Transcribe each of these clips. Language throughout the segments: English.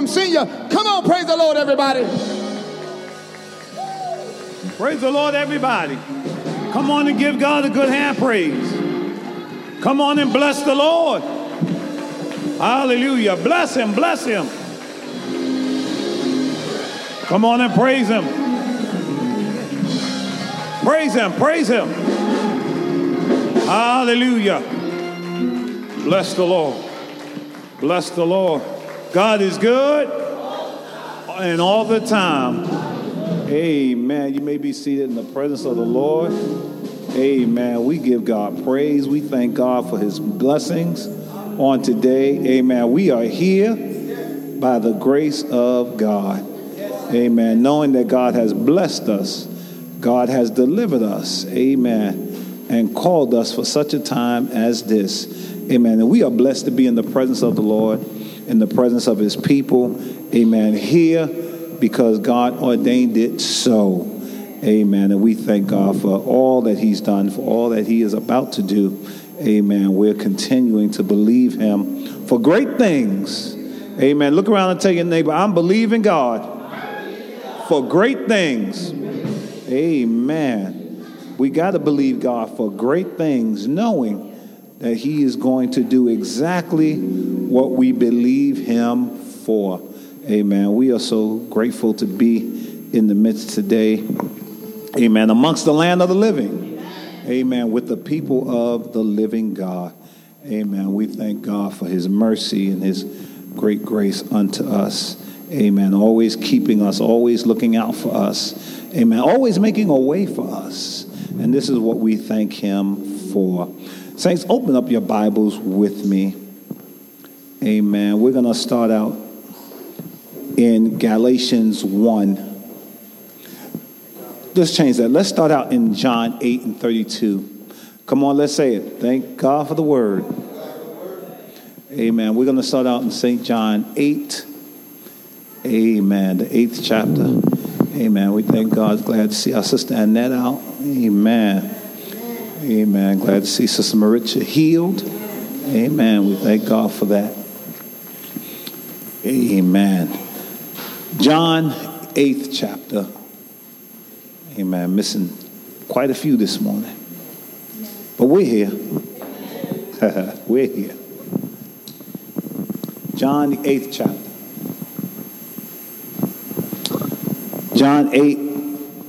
from senior. Come on, praise the Lord, everybody. Praise the Lord, everybody. Come on and give God a good hand praise. Come on and bless the Lord. Hallelujah. Bless him, bless him. Come on and praise him. Praise him, praise him. Hallelujah. Bless the Lord. Bless the Lord. God is good and all the time. Amen. You may be seated in the presence of the Lord. Amen. We give God praise. We thank God for his blessings on today. Amen. We are here by the grace of God. Amen. Knowing that God has blessed us, God has delivered us. Amen. And called us for such a time as this. Amen. And we are blessed to be in the presence of the Lord, in the presence of his people. Amen. Here because God ordained it so. Amen. And we thank God for all that he's done, for all that he is about to do. Amen. We're continuing to believe him for great things. Amen. Look around and tell your neighbor, I'm believing God for great things. Amen. We got to believe God for great things, knowing that He is going to do exactly what we believe Him for. Amen. We are so grateful to be in the midst today. Amen. Amongst the land of the living. Amen. With the people of the living God. Amen. We thank God for His mercy and His great grace unto us. Amen. Always keeping us, always looking out for us. Amen. Always making a way for us. And this is what we thank Him for. Saints, open up your Bibles with me. Amen. We're going to start out in Galatians 1. Let's change that. Let's start out in John 8 and 32. Come on, let's say it. Thank God for the word. Amen. We're going to start out in St. John 8. Amen. The eighth chapter. Amen. We thank God. Glad to see our sister Annette out. Amen. Amen. Glad to see Sister Maritza healed. Amen. We thank God for that. Amen. John, eighth chapter. Amen. Missing quite a few this morning. But we're here. we're here. John, the eighth chapter. John 8,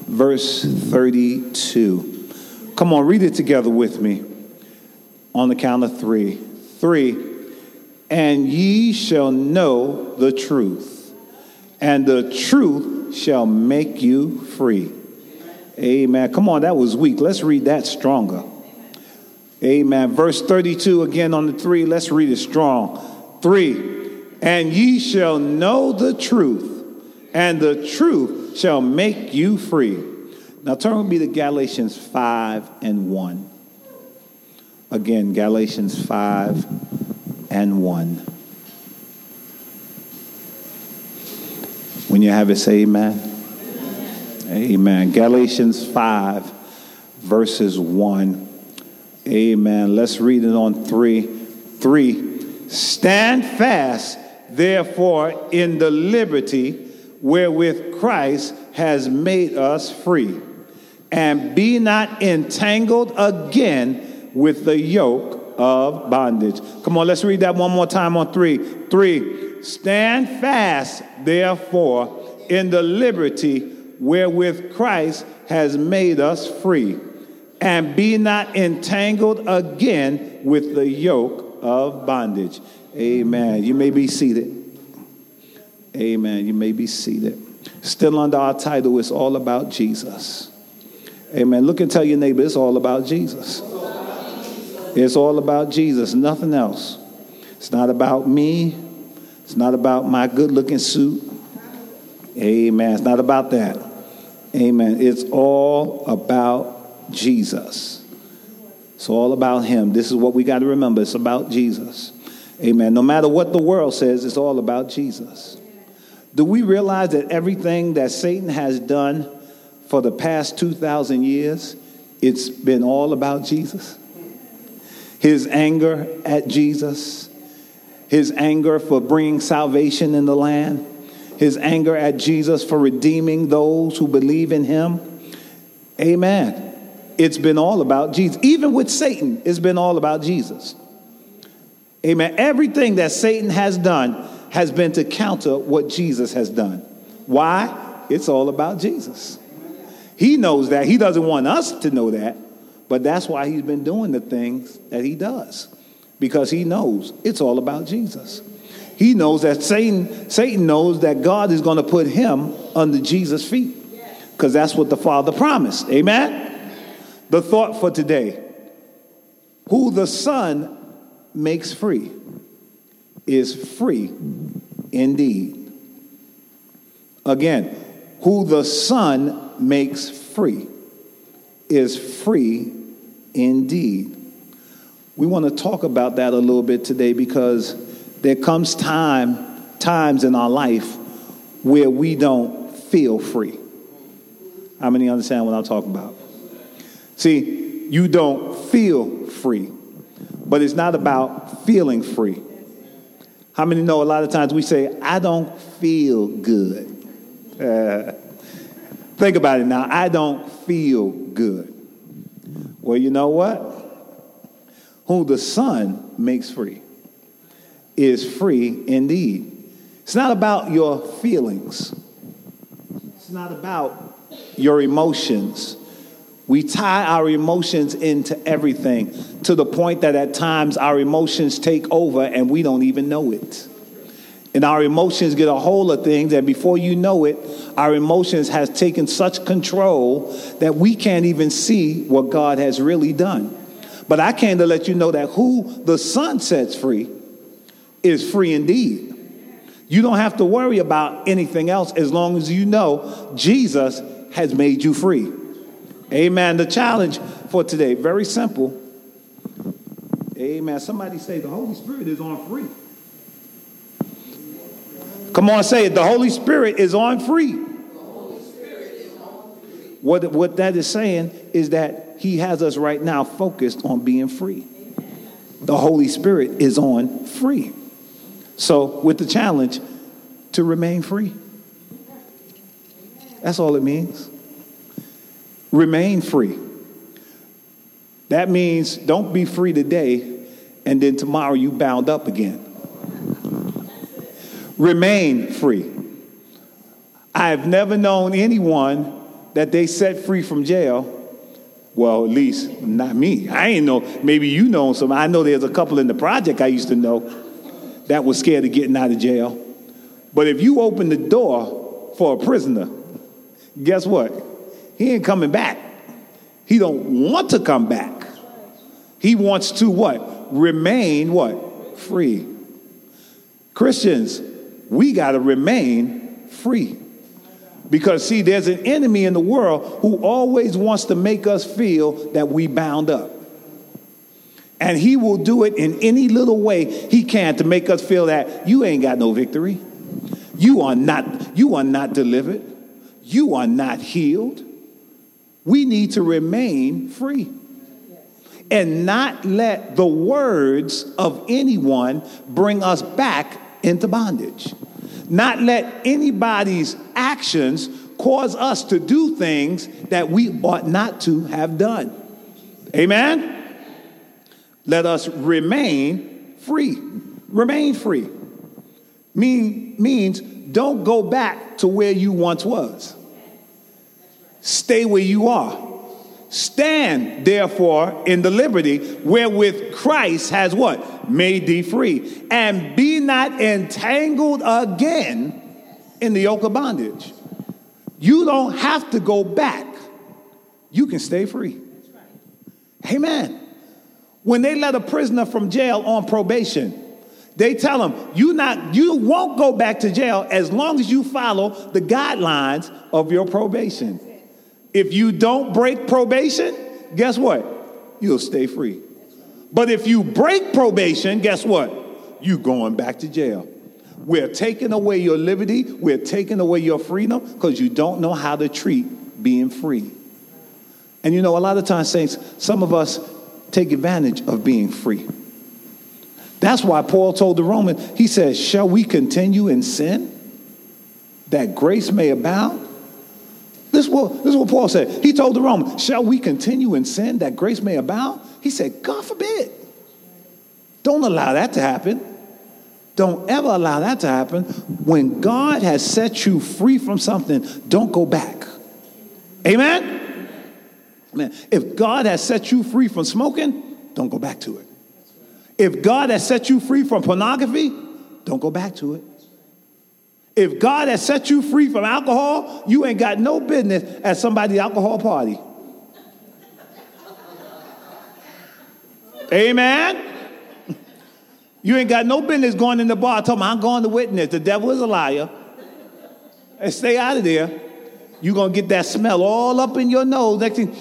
verse 32. Come on, read it together with me on the count of three. Three. And ye shall know the truth, and the truth shall make you free. Amen. Come on, that was weak. Let's read that stronger. Amen. Verse 32 again on the three. Let's read it strong. Three. And ye shall know the truth, and the truth shall make you free. Now turn with me to Galatians 5 and 1. Again, Galatians 5 and 1. When you have it, say amen. Amen. Galatians 5, verses 1. Amen. Let's read it on 3. 3. Stand fast, therefore, in the liberty wherewith Christ has made us free. And be not entangled again with the yoke of bondage. Come on, let's read that one more time on three. Three, stand fast, therefore, in the liberty wherewith Christ has made us free. And be not entangled again with the yoke of bondage. Amen. You may be seated. Amen. You may be seated. Still under our title, it's all about Jesus. Amen. Look and tell your neighbor, it's all about Jesus. It's all about Jesus, nothing else. It's not about me. It's not about my good looking suit. Amen. It's not about that. Amen. It's all about Jesus. It's all about Him. This is what we got to remember. It's about Jesus. Amen. No matter what the world says, it's all about Jesus. Do we realize that everything that Satan has done for the past 2,000 years, it's been all about Jesus? His anger at Jesus, his anger for bringing salvation in the land, his anger at Jesus for redeeming those who believe in him. Amen. It's been all about Jesus. Even with Satan, it's been all about Jesus. Amen. Everything that Satan has done has been to counter what Jesus has done. Why? It's all about Jesus. He knows that. He doesn't want us to know that, but that's why he's been doing the things that he does because he knows it's all about Jesus. He knows that Satan, Satan knows that God is going to put him under Jesus' feet because that's what the Father promised. Amen? The thought for today who the Son makes free is free indeed. Again, who the Son makes free is free indeed. We want to talk about that a little bit today because there comes time times in our life where we don't feel free. How many understand what I'm talking about? See, you don't feel free, but it's not about feeling free. How many know a lot of times we say, I don't feel good? Uh, think about it now. I don't feel good. Well, you know what? Who the Son makes free is free indeed. It's not about your feelings, it's not about your emotions. We tie our emotions into everything to the point that at times our emotions take over and we don't even know it. And our emotions get a hold of things, and before you know it, our emotions has taken such control that we can't even see what God has really done. But I came to let you know that who the Son sets free is free indeed. You don't have to worry about anything else as long as you know Jesus has made you free. Amen. The challenge for today, very simple. Amen. Somebody say the Holy Spirit is on free. Come on, say it. The Holy Spirit is on free. What, what that is saying is that He has us right now focused on being free. The Holy Spirit is on free. So, with the challenge to remain free. That's all it means. Remain free. That means don't be free today and then tomorrow you bound up again. Remain free. I have never known anyone that they set free from jail. Well, at least not me. I ain't know. Maybe you know some. I know there's a couple in the project I used to know that was scared of getting out of jail. But if you open the door for a prisoner, guess what? He ain't coming back. He don't want to come back. He wants to what? Remain what? Free. Christians, we got to remain free. Because, see, there's an enemy in the world who always wants to make us feel that we bound up. And he will do it in any little way he can to make us feel that you ain't got no victory. You are not, you are not delivered. You are not healed. We need to remain free and not let the words of anyone bring us back into bondage. Not let anybody's actions cause us to do things that we ought not to have done. Amen? Let us remain free. Remain free. Mean, means don't go back to where you once was. Stay where you are. Stand, therefore, in the liberty wherewith Christ has what? Made thee free. And be not entangled again in the yoke of bondage. You don't have to go back. You can stay free. Amen. When they let a prisoner from jail on probation, they tell him, you not you won't go back to jail as long as you follow the guidelines of your probation. If you don't break probation, guess what? You'll stay free. But if you break probation, guess what? You going back to jail. We're taking away your liberty, we're taking away your freedom because you don't know how to treat being free. And you know, a lot of times, saints, some of us take advantage of being free. That's why Paul told the Romans, he says, Shall we continue in sin that grace may abound? This is, what, this is what Paul said. He told the Romans, Shall we continue in sin that grace may abound? He said, God forbid. Don't allow that to happen. Don't ever allow that to happen. When God has set you free from something, don't go back. Amen? Man, if God has set you free from smoking, don't go back to it. If God has set you free from pornography, don't go back to it. If God has set you free from alcohol, you ain't got no business at somebody's alcohol party. Amen. You ain't got no business going in the bar talking I'm going to witness. The devil is a liar. And stay out of there. You're going to get that smell all up in your nose. Next thing,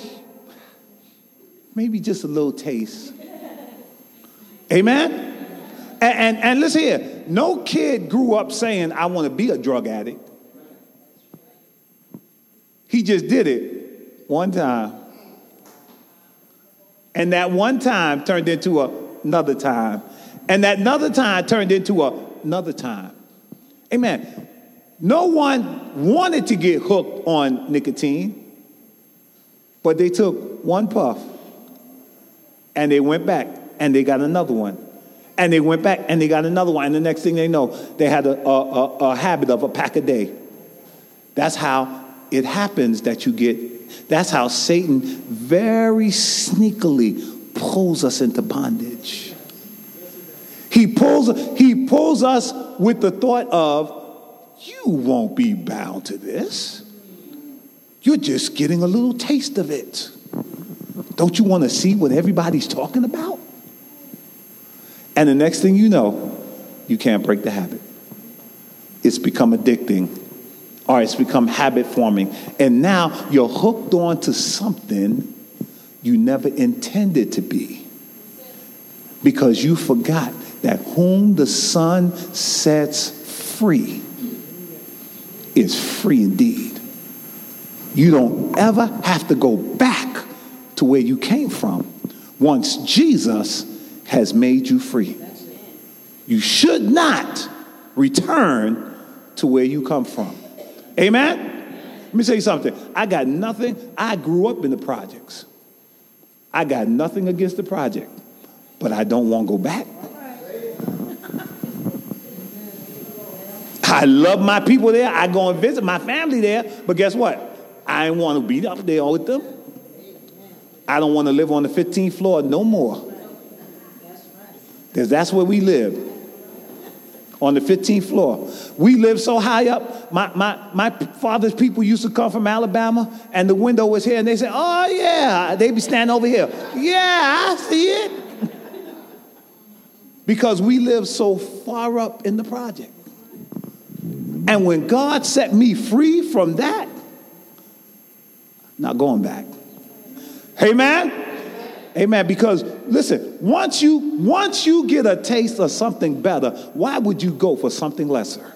maybe just a little taste. Amen? And, and, and listen here no kid grew up saying, I want to be a drug addict. He just did it one time. And that one time turned into another time. And that another time turned into another time. Amen. No one wanted to get hooked on nicotine, but they took one puff and they went back and they got another one. And they went back and they got another one. And the next thing they know, they had a, a, a, a habit of a pack a day. That's how it happens that you get, that's how Satan very sneakily pulls us into bondage. He pulls, he pulls us with the thought of, you won't be bound to this. You're just getting a little taste of it. Don't you want to see what everybody's talking about? And the next thing you know, you can't break the habit. It's become addicting or it's become habit forming. And now you're hooked on to something you never intended to be because you forgot that whom the Son sets free is free indeed. You don't ever have to go back to where you came from once Jesus has made you free. You should not return to where you come from. Amen? Let me tell you something. I got nothing. I grew up in the projects. I got nothing against the project, but I don't want to go back. I love my people there. I go and visit my family there, but guess what? I ain't want to be up there with them. I don't want to live on the 15th floor no more. Because that's where we live. On the 15th floor. We live so high up. My, my, my father's people used to come from Alabama, and the window was here, and they said, Oh, yeah. They'd be standing over here. Yeah, I see it. because we live so far up in the project. And when God set me free from that, not going back. Hey Amen. Amen. Because listen, once you once you get a taste of something better, why would you go for something lesser?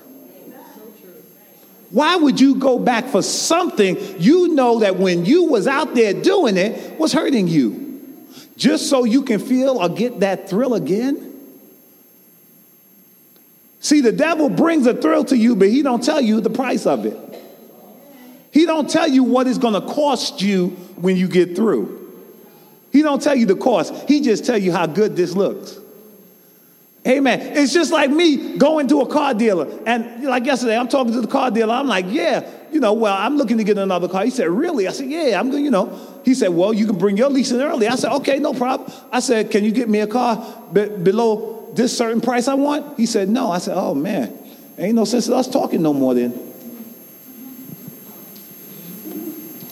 Why would you go back for something you know that when you was out there doing it was hurting you? Just so you can feel or get that thrill again? See, the devil brings a thrill to you, but he don't tell you the price of it. He don't tell you what it's going to cost you when you get through. He don't tell you the cost. He just tell you how good this looks. Amen. It's just like me going to a car dealer. And like yesterday, I'm talking to the car dealer. I'm like, yeah, you know, well, I'm looking to get another car. He said, really? I said, yeah, I'm going, you know. He said, well, you can bring your lease in early. I said, okay, no problem. I said, can you get me a car be- below this certain price I want? He said, no. I said, oh, man, ain't no sense in us talking no more then.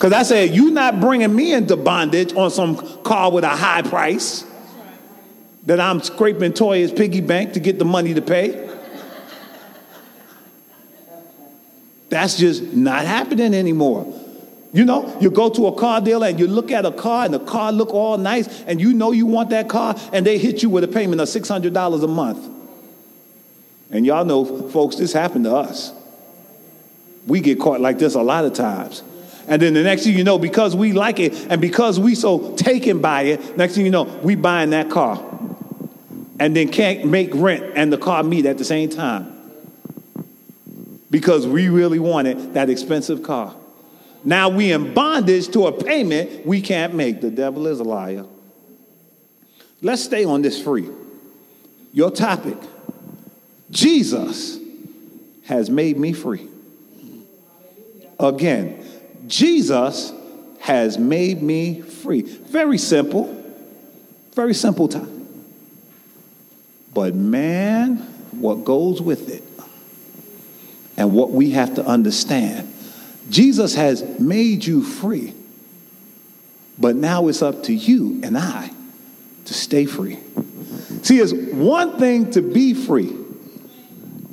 Because I said, You're not bringing me into bondage on some car with a high price that I'm scraping Toya's piggy bank to get the money to pay. That's just not happening anymore. You know, you go to a car dealer and you look at a car and the car look all nice and you know you want that car and they hit you with a payment of $600 a month. And y'all know, folks, this happened to us. We get caught like this a lot of times. And then the next thing you know, because we like it and because we so taken by it, next thing you know, we buying that car. and then can't make rent and the car meet at the same time because we really wanted that expensive car. Now we in bondage to a payment we can't make. The devil is a liar. Let's stay on this free. Your topic Jesus has made me free. Again, Jesus has made me free. Very simple. Very simple time. But man, what goes with it and what we have to understand Jesus has made you free. But now it's up to you and I to stay free. See, it's one thing to be free,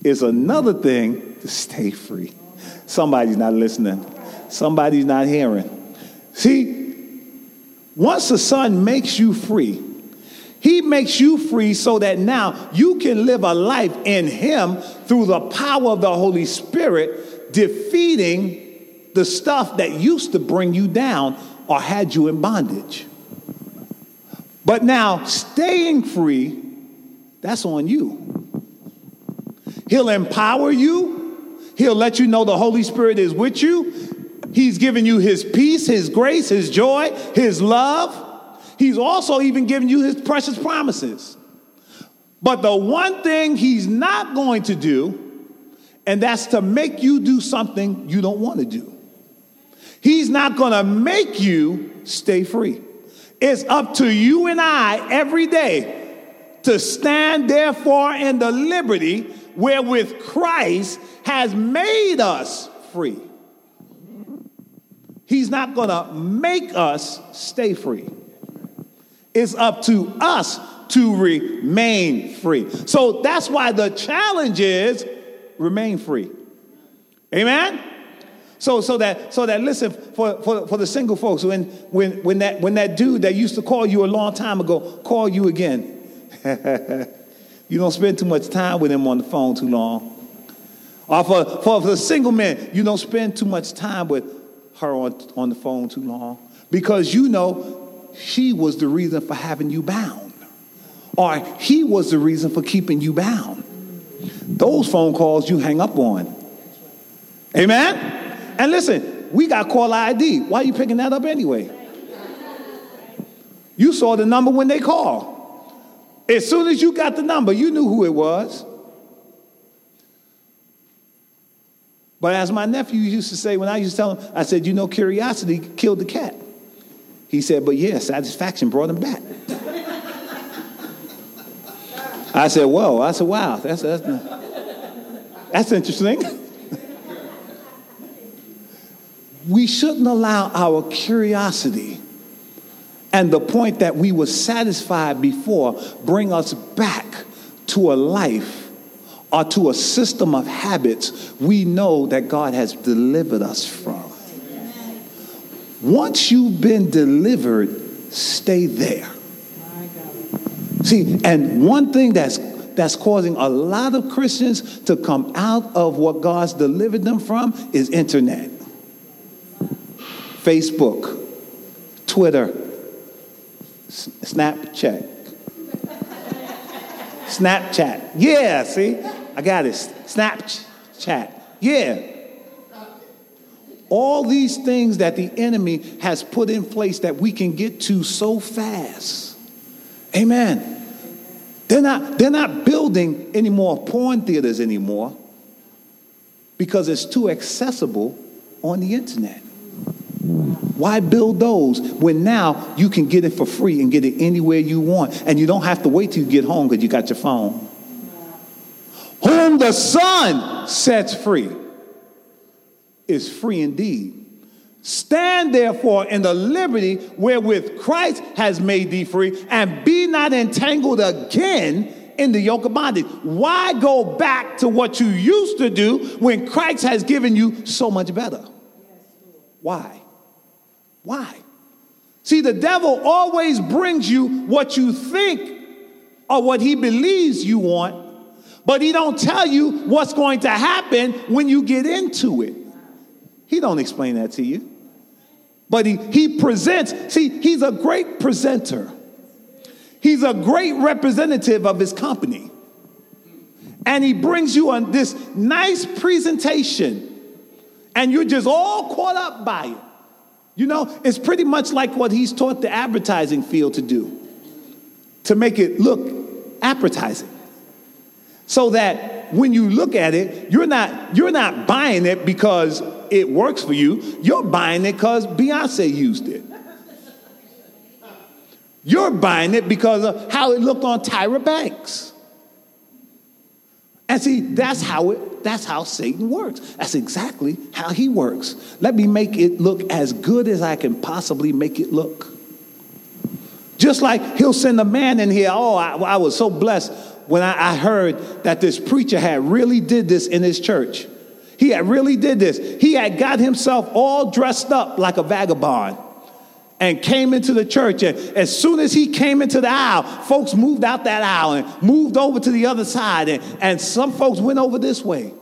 it's another thing to stay free. Somebody's not listening, somebody's not hearing. See, once the Son makes you free, he makes you free so that now you can live a life in Him through the power of the Holy Spirit, defeating the stuff that used to bring you down or had you in bondage. But now, staying free, that's on you. He'll empower you, He'll let you know the Holy Spirit is with you. He's given you His peace, His grace, His joy, His love. He's also even given you his precious promises. But the one thing he's not going to do, and that's to make you do something you don't want to do. He's not going to make you stay free. It's up to you and I every day to stand, therefore, in the liberty wherewith Christ has made us free. He's not going to make us stay free. It's up to us to remain free. So that's why the challenge is remain free. Amen? So, so that, so that listen, for, for, for the single folks, when, when, when, that, when that dude that used to call you a long time ago call you again, you don't spend too much time with him on the phone too long. Or for, for, for the single man, you don't spend too much time with her on, on the phone too long because you know she was the reason for having you bound, or he was the reason for keeping you bound. Those phone calls you hang up on. Amen? And listen, we got call ID. Why are you picking that up anyway? You saw the number when they called. As soon as you got the number, you knew who it was. But as my nephew used to say when I used to tell him, I said, you know, curiosity killed the cat. He said, but yeah, satisfaction brought him back. I said, whoa. I said, wow, that's, that's, that's interesting. we shouldn't allow our curiosity and the point that we were satisfied before bring us back to a life or to a system of habits we know that God has delivered us from. Once you've been delivered, stay there. See, and one thing that's that's causing a lot of Christians to come out of what God's delivered them from is internet. Facebook, Twitter, Snapchat. Snapchat. Yeah, see? I got it. Snapchat. Yeah all these things that the enemy has put in place that we can get to so fast. Amen. They're not, they're not building any more porn theaters anymore because it's too accessible on the internet. Why build those when now you can get it for free and get it anywhere you want and you don't have to wait till you get home because you got your phone? Whom the Son sets free is free indeed. Stand therefore in the liberty wherewith Christ has made thee free, and be not entangled again in the yoke of bondage. Why go back to what you used to do when Christ has given you so much better? Why? Why? See, the devil always brings you what you think or what he believes you want, but he don't tell you what's going to happen when you get into it. He don't explain that to you. But he, he presents, see, he's a great presenter. He's a great representative of his company. And he brings you on this nice presentation, and you're just all caught up by it. You know, it's pretty much like what he's taught the advertising field to do to make it look appetizing. So that when you look at it, you're not, you're not buying it because it works for you, you're buying it because Beyonce used it. You're buying it because of how it looked on Tyra Banks. And see, that's how it that's how Satan works. That's exactly how he works. Let me make it look as good as I can possibly make it look. Just like he'll send a man in here. Oh, I, I was so blessed when I, I heard that this preacher had really did this in his church. He had really did this. He had got himself all dressed up like a vagabond and came into the church. And as soon as he came into the aisle, folks moved out that aisle and moved over to the other side. And, and some folks went over this way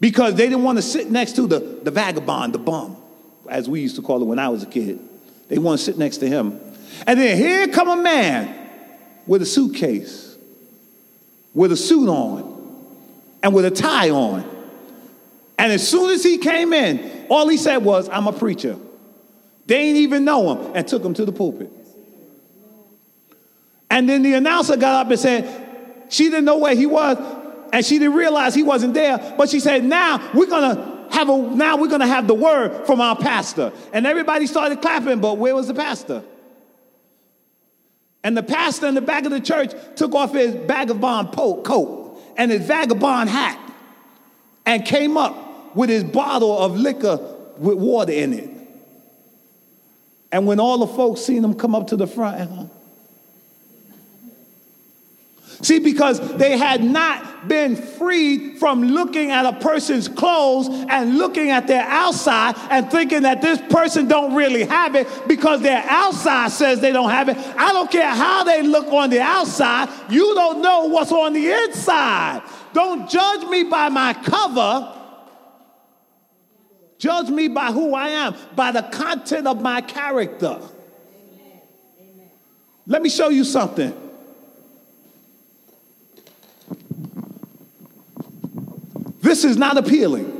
because they didn't want to sit next to the, the vagabond, the bum, as we used to call it when I was a kid. They want to sit next to him. And then here come a man with a suitcase, with a suit on, and with a tie on. And as soon as he came in, all he said was, I'm a preacher. They ain't even know him and took him to the pulpit. And then the announcer got up and said, she didn't know where he was, and she didn't realize he wasn't there, but she said, now we're gonna have a now we're gonna have the word from our pastor. And everybody started clapping, but where was the pastor? And the pastor in the back of the church took off his vagabond coat and his vagabond hat and came up with his bottle of liquor with water in it. And when all the folks seen him come up to the front, uh-huh, See, because they had not been freed from looking at a person's clothes and looking at their outside and thinking that this person don't really have it because their outside says they don't have it. I don't care how they look on the outside. You don't know what's on the inside. Don't judge me by my cover. Judge me by who I am, by the content of my character. Amen. Let me show you something. This is not appealing.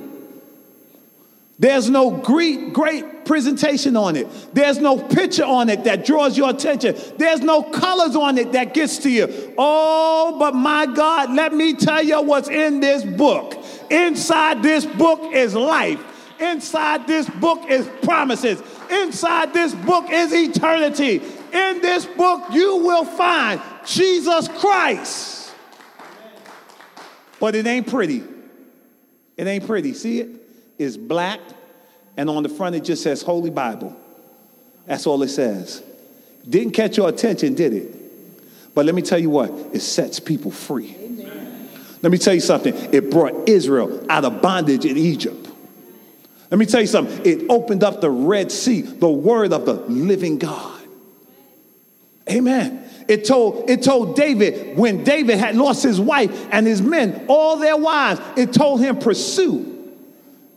There's no great, great presentation on it. There's no picture on it that draws your attention. There's no colors on it that gets to you. Oh, but my God, let me tell you what's in this book. Inside this book is life. Inside this book is promises. Inside this book is eternity. In this book, you will find Jesus Christ. But it ain't pretty. It ain't pretty. See it? It's black, and on the front it just says Holy Bible. That's all it says. Didn't catch your attention, did it? But let me tell you what, it sets people free. Amen. Let me tell you something. It brought Israel out of bondage in Egypt. Let me tell you something. It opened up the Red Sea, the word of the living God. Amen. It told, it told David when David had lost his wife and his men, all their wives, it told him pursue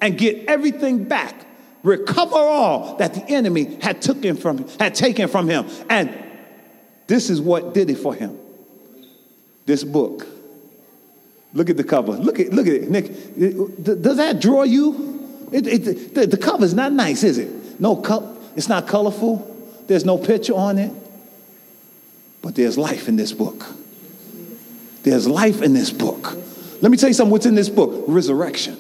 and get everything back, recover all that the enemy had taken from had taken from him. And this is what did it for him. This book. Look at the cover. Look at look at it, Nick. Does that draw you? It, it, the, the cover's not nice, is it? No, co- it's not colorful. There's no picture on it. But there's life in this book. There's life in this book. Let me tell you something what's in this book resurrection.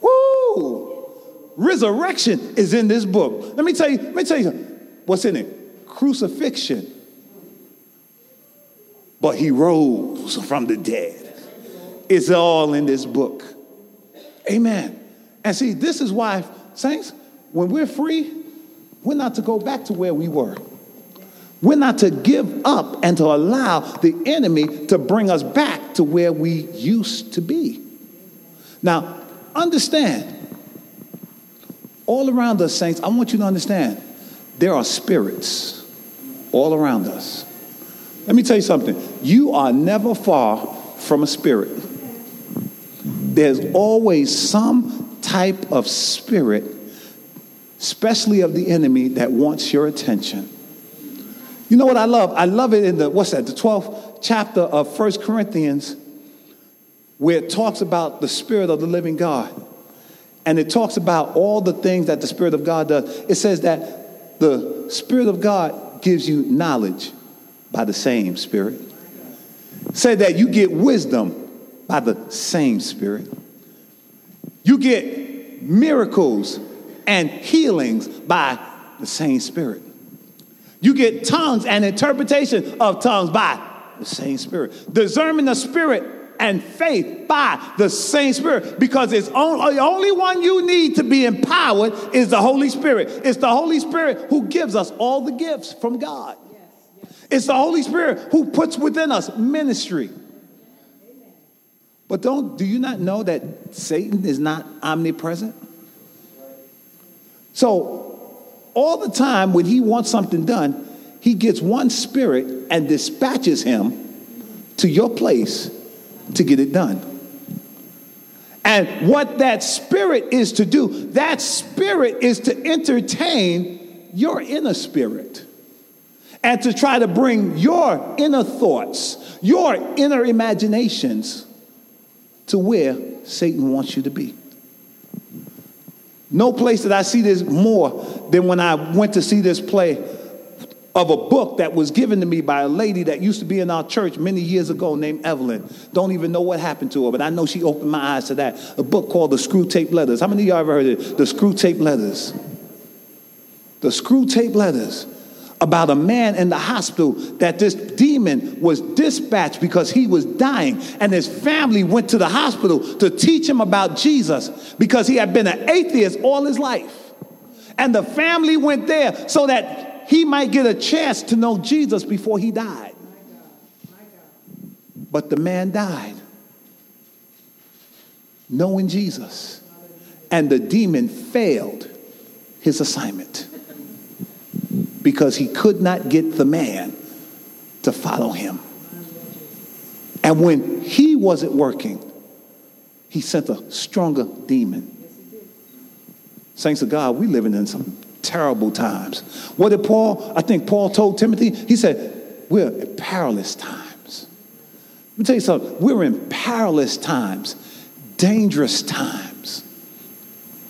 Woo! Resurrection is in this book. Let me tell you, let me tell you what's in it crucifixion. But he rose from the dead. It's all in this book. Amen. And see, this is why, saints, when we're free, we're not to go back to where we were. We're not to give up and to allow the enemy to bring us back to where we used to be. Now, understand, all around us, saints, I want you to understand, there are spirits all around us. Let me tell you something. You are never far from a spirit. There's always some type of spirit, especially of the enemy, that wants your attention. You know what I love? I love it in the, what's that, the 12th chapter of First Corinthians, where it talks about the Spirit of the living God. And it talks about all the things that the Spirit of God does. It says that the Spirit of God gives you knowledge by the same Spirit. Say that you get wisdom by the same Spirit. You get miracles and healings by the same Spirit. You get tongues and interpretation of tongues by the same Spirit. Discerning the Spirit and faith by the same Spirit because it's only, the only one you need to be empowered is the Holy Spirit. It's the Holy Spirit who gives us all the gifts from God. It's the Holy Spirit who puts within us ministry. But don't do you not know that Satan is not omnipresent? So all the time when he wants something done, he gets one spirit and dispatches him to your place to get it done. And what that spirit is to do, that spirit is to entertain your inner spirit and to try to bring your inner thoughts, your inner imaginations to where Satan wants you to be. No place that I see this more than when I went to see this play of a book that was given to me by a lady that used to be in our church many years ago named Evelyn. Don't even know what happened to her, but I know she opened my eyes to that. A book called The Screwtape Letters. How many of y'all ever heard of it? The Screwtape Letters. The Screwtape Letters about a man in the hospital that this demon was dispatched because he was dying and his family went to the hospital to teach him about Jesus because he had been an atheist all his life. And the family went there so that he might get a chance to know Jesus before he died. But the man died knowing Jesus. And the demon failed his assignment because he could not get the man to follow him. And when he wasn't working, he sent a stronger demon Saints of God, we're living in some terrible times. What did Paul, I think Paul told Timothy? He said, we're in perilous times. Let me tell you something. We're in perilous times, dangerous times.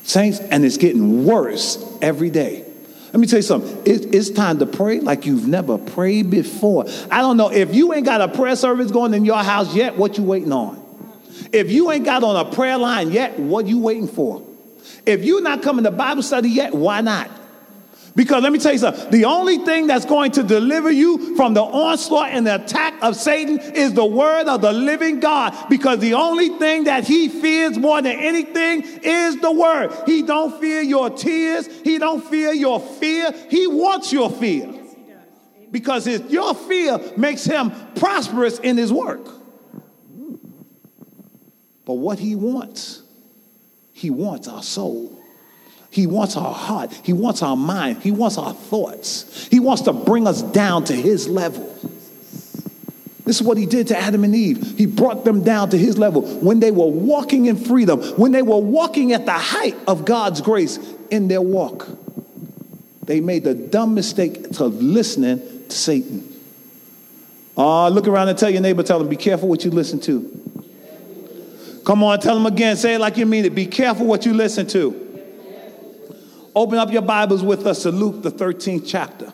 Saints, and it's getting worse every day. Let me tell you something. It, it's time to pray like you've never prayed before. I don't know if you ain't got a prayer service going in your house yet. What you waiting on? If you ain't got on a prayer line yet, what you waiting for? If you're not coming to Bible study yet, why not? Because let me tell you something the only thing that's going to deliver you from the onslaught and the attack of Satan is the word of the living God. Because the only thing that he fears more than anything is the word. He don't fear your tears, he don't fear your fear. He wants your fear. Because his, your fear makes him prosperous in his work. But what he wants he wants our soul. He wants our heart. He wants our mind. He wants our thoughts. He wants to bring us down to his level. This is what he did to Adam and Eve. He brought them down to his level when they were walking in freedom, when they were walking at the height of God's grace in their walk. They made the dumb mistake to listening to Satan. Uh, look around and tell your neighbor, tell them, be careful what you listen to. Come on, tell them again. Say it like you mean it. Be careful what you listen to. Open up your Bibles with us to Luke, the 13th chapter.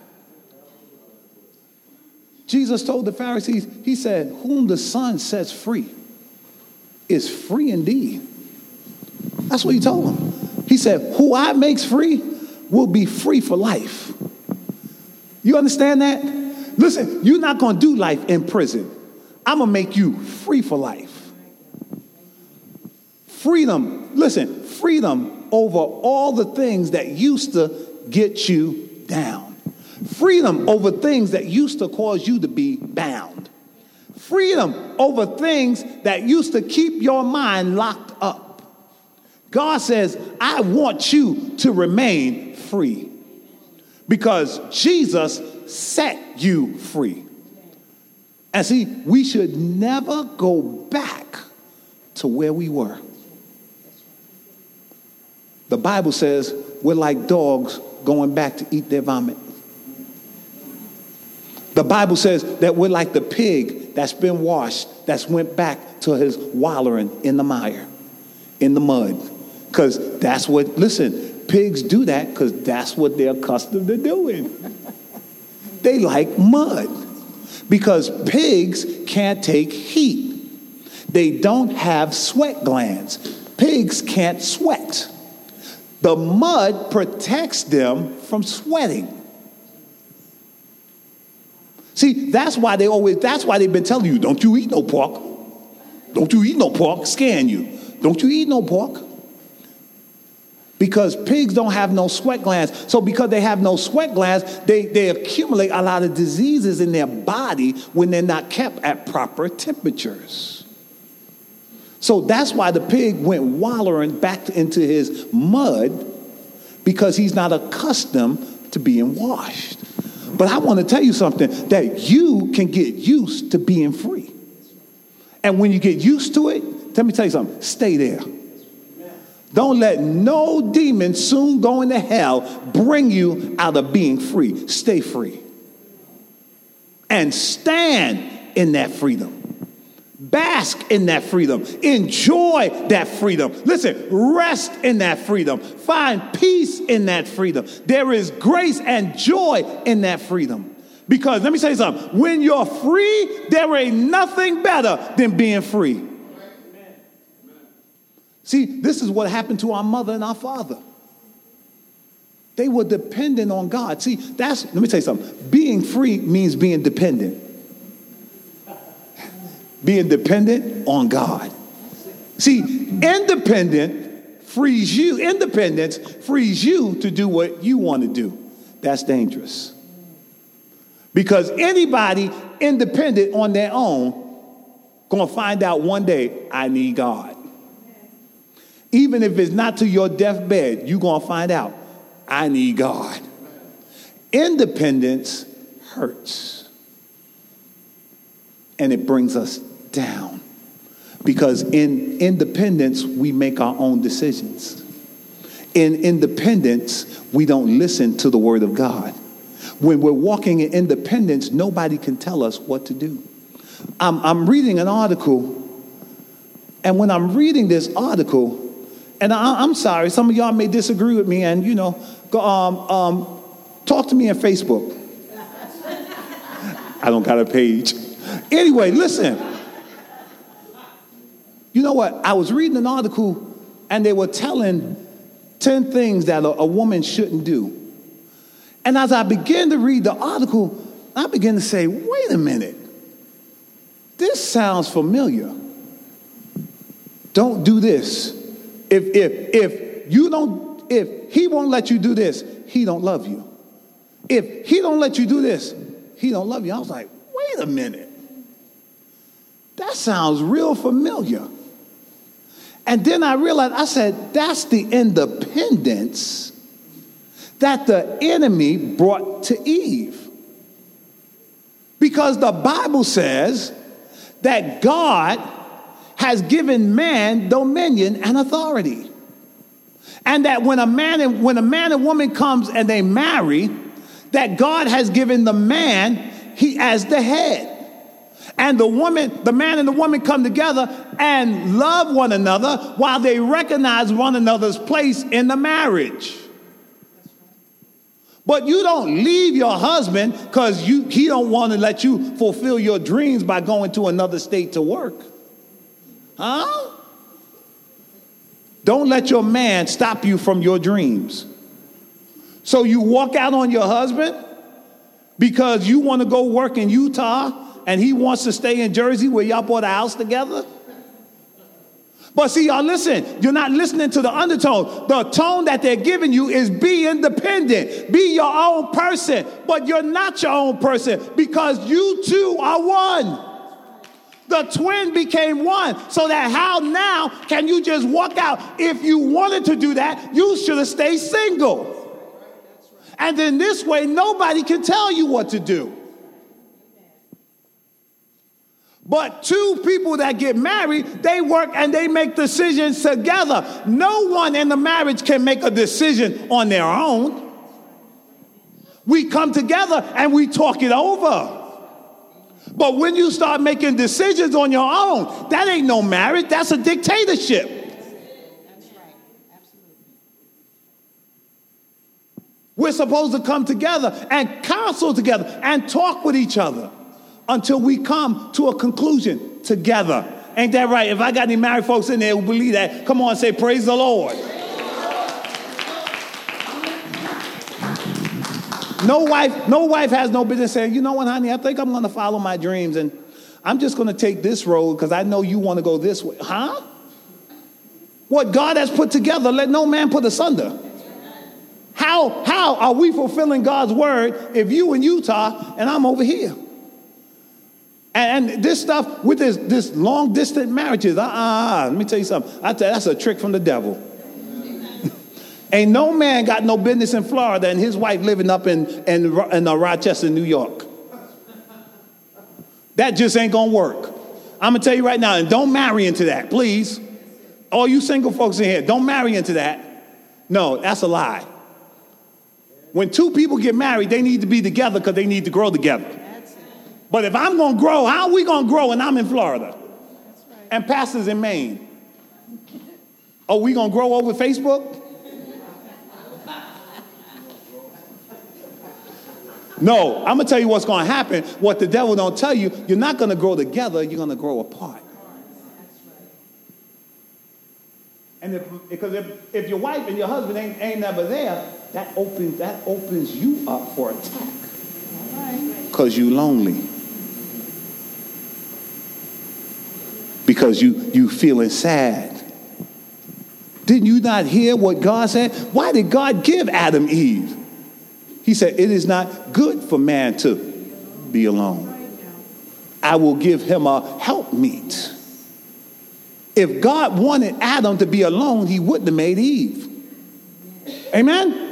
Jesus told the Pharisees, He said, Whom the Son sets free is free indeed. That's what He told them. He said, Who I makes free will be free for life. You understand that? Listen, you're not going to do life in prison. I'm going to make you free for life. Freedom, listen, freedom over all the things that used to get you down. Freedom over things that used to cause you to be bound. Freedom over things that used to keep your mind locked up. God says, I want you to remain free because Jesus set you free. And see, we should never go back to where we were. The Bible says we're like dogs going back to eat their vomit. The Bible says that we're like the pig that's been washed, that's went back to his wallowing in the mire, in the mud. Because that's what, listen, pigs do that because that's what they're accustomed to doing. they like mud because pigs can't take heat. They don't have sweat glands. Pigs can't sweat. The mud protects them from sweating. See, that's why they always, that's why they've been telling you, don't you eat no pork. Don't you eat no pork, scan you. Don't you eat no pork. Because pigs don't have no sweat glands. So, because they have no sweat glands, they, they accumulate a lot of diseases in their body when they're not kept at proper temperatures. So, that's why the pig went wallowing back into his mud because he's not accustomed to being washed. But I want to tell you something that you can get used to being free. And when you get used to it, let me tell you something stay there. Don't let no demon soon going to hell bring you out of being free. Stay free. And stand in that freedom. Bask in that freedom. Enjoy that freedom. Listen, rest in that freedom. Find peace in that freedom. There is grace and joy in that freedom. Because let me say something when you're free, there ain't nothing better than being free. See, this is what happened to our mother and our father. They were dependent on God. See, that's, let me tell you something. Being free means being dependent being dependent on God. See, independent frees you, independence frees you to do what you want to do. That's dangerous. Because anybody independent on their own going to find out one day, I need God. Even if it's not to your deathbed, you're going to find out, I need God. Independence hurts. And it brings us down. Because in independence, we make our own decisions. In independence, we don't listen to the word of God. When we're walking in independence, nobody can tell us what to do. I'm, I'm reading an article, and when I'm reading this article, and I, am sorry, some of y'all may disagree with me, and you know, go, um, um, talk to me on Facebook. I don't got a page. Anyway, listen. You know what? I was reading an article and they were telling 10 things that a, a woman shouldn't do. And as I began to read the article, I began to say, wait a minute. This sounds familiar. Don't do this. If, if, if you don't, if he won't let you do this, he don't love you. If he don't let you do this, he don't love you. I was like, wait a minute. That sounds real familiar. And then I realized, I said, that's the independence that the enemy brought to Eve. Because the Bible says that God has given man dominion and authority. And that when a man and when a man and woman comes and they marry, that God has given the man he as the head and the woman, the man and the woman come together and love one another while they recognize one another's place in the marriage. But you don't leave your husband because you he don't want to let you fulfill your dreams by going to another state to work. Huh? Don't let your man stop you from your dreams. So you walk out on your husband because you want to go work in Utah and he wants to stay in Jersey where y'all bought a house together? But see, y'all listen, you're not listening to the undertone. The tone that they're giving you is be independent, be your own person, but you're not your own person because you two are one. The twin became one. So that how now can you just walk out? If you wanted to do that, you should have stayed single. And then this way, nobody can tell you what to do. But two people that get married, they work and they make decisions together. No one in the marriage can make a decision on their own. We come together and we talk it over. But when you start making decisions on your own, that ain't no marriage, that's a dictatorship. We're supposed to come together and counsel together and talk with each other until we come to a conclusion together. Ain't that right? If I got any married folks in there who believe that, come on, say, Praise the Lord. No wife, no wife has no business saying, you know what, honey, I think I'm gonna follow my dreams and I'm just gonna take this road because I know you want to go this way. Huh? What God has put together, let no man put asunder. How, how are we fulfilling God's word if you in Utah and I'm over here? And, this stuff with this, this long distance marriages, uh, uh, uh, let me tell you something. I tell you, that's a trick from the devil. Ain't no man got no business in Florida and his wife living up in, in, in uh, Rochester, New York. That just ain't gonna work. I'm gonna tell you right now, and don't marry into that, please. All you single folks in here, don't marry into that. No, that's a lie. When two people get married, they need to be together because they need to grow together. But if I'm gonna grow, how are we gonna grow when I'm in Florida? And pastors in Maine? Are we gonna grow over Facebook? No, I'm gonna tell you what's gonna happen. What the devil don't tell you, you're not gonna grow together, you're gonna grow apart. And if, because if, if your wife and your husband ain't, ain't never there, that opens, that opens you up for attack. Because you lonely. Because you you feeling sad. Didn't you not hear what God said? Why did God give Adam Eve? He said, It is not good for man to be alone. I will give him a helpmeet. If God wanted Adam to be alone, he wouldn't have made Eve. Amen?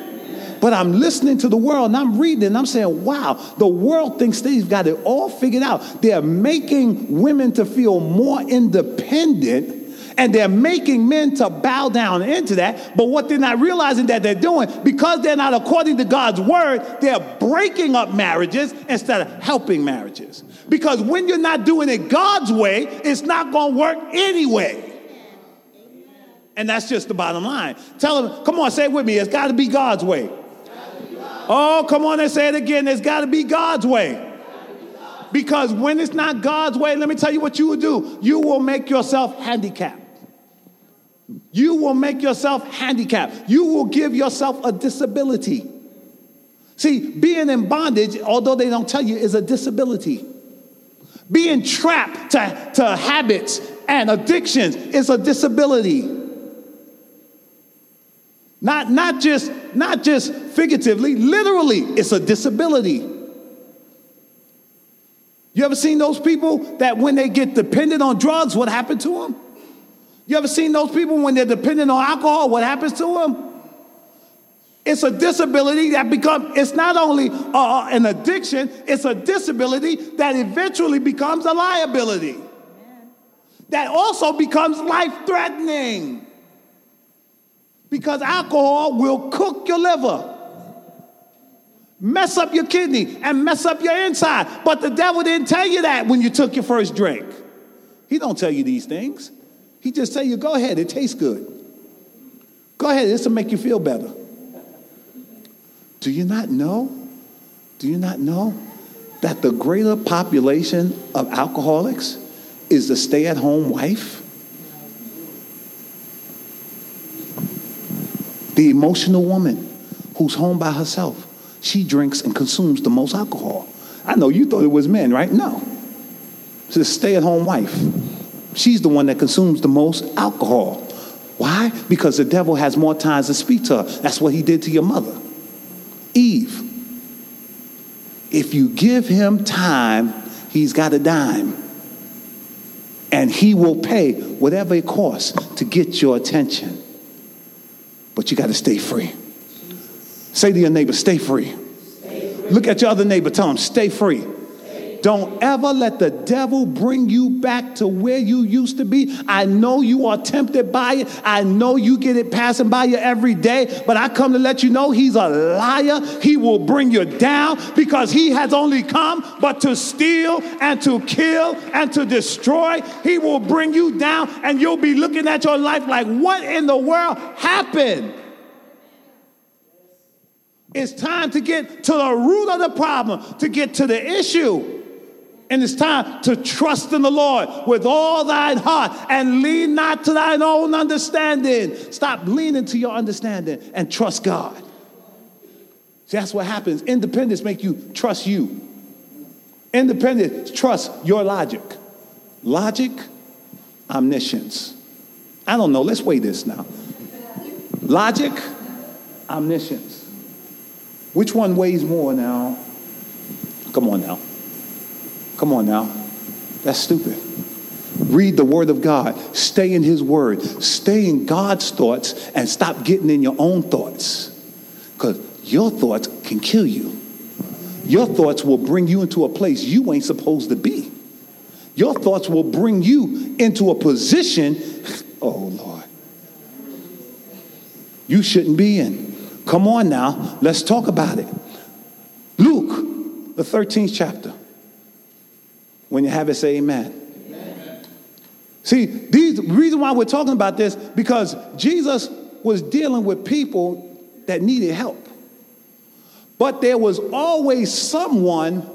But I'm listening to the world and I'm reading and I'm saying, wow, the world thinks they've got it all figured out. They're making women to feel more independent and they're making men to bow down into that. But what they're not realizing that they're doing, because they're not according to God's word, they're breaking up marriages instead of helping marriages. Because when you're not doing it God's way, it's not going to work anyway. And that's just the bottom line. Tell them, come on, say it with me. It's got to be God's way. Oh, come on and say it again. It's got to be God's way. Because when it's not God's way, let me tell you what you will do. You will make yourself handicapped. You will make yourself handicapped. You will give yourself a disability. See, being in bondage, although they don't tell you, is a disability. Being trapped to, to habits and addictions is a disability. Not, not, just, not just figuratively, literally, it's a disability. You ever seen those people that when they get dependent on drugs, what happened to them? You ever seen those people when they're dependent on alcohol? What happens to them? It's a disability that becomes, it's not only uh, an addiction, it's a disability that eventually becomes a liability. That also becomes life threatening. Because alcohol will cook your liver, mess up your kidney, and mess up your inside. But the devil didn't tell you that when you took your first drink. He don't tell you these things. He just tell you, go ahead, it tastes good. Go ahead, this will make you feel better. Do you not know? Do you not know that the greater population of alcoholics is the stay at home wife? The emotional woman who's home by herself. She drinks and consumes the most alcohol. I know you thought it was men, right? No. It's a stay at home wife. She's the one that consumes the most alcohol. Why? Because the devil has more times to speak to her. That's what he did to your mother, Eve. If you give him time, he's got a dime. And he will pay whatever it costs to get your attention. But you got to stay free. Say to your neighbor, stay free. Stay free. Look at your other neighbor, tell him, stay free. Don't ever let the devil bring you back to where you used to be. I know you are tempted by it. I know you get it passing by you every day, but I come to let you know he's a liar. He will bring you down because he has only come but to steal and to kill and to destroy. He will bring you down and you'll be looking at your life like, what in the world happened? It's time to get to the root of the problem, to get to the issue. And it's time to trust in the Lord with all thine heart and lean not to thine own understanding. Stop leaning to your understanding and trust God. See, that's what happens. Independence make you trust you. Independence trust your logic. Logic, omniscience. I don't know. Let's weigh this now. Logic, omniscience. Which one weighs more now? Come on now. Come on now. That's stupid. Read the Word of God. Stay in His Word. Stay in God's thoughts and stop getting in your own thoughts. Because your thoughts can kill you. Your thoughts will bring you into a place you ain't supposed to be. Your thoughts will bring you into a position, oh Lord, you shouldn't be in. Come on now, let's talk about it. Luke, the 13th chapter. When you have it, say amen. See, these, the reason why we're talking about this, because Jesus was dealing with people that needed help. But there was always someone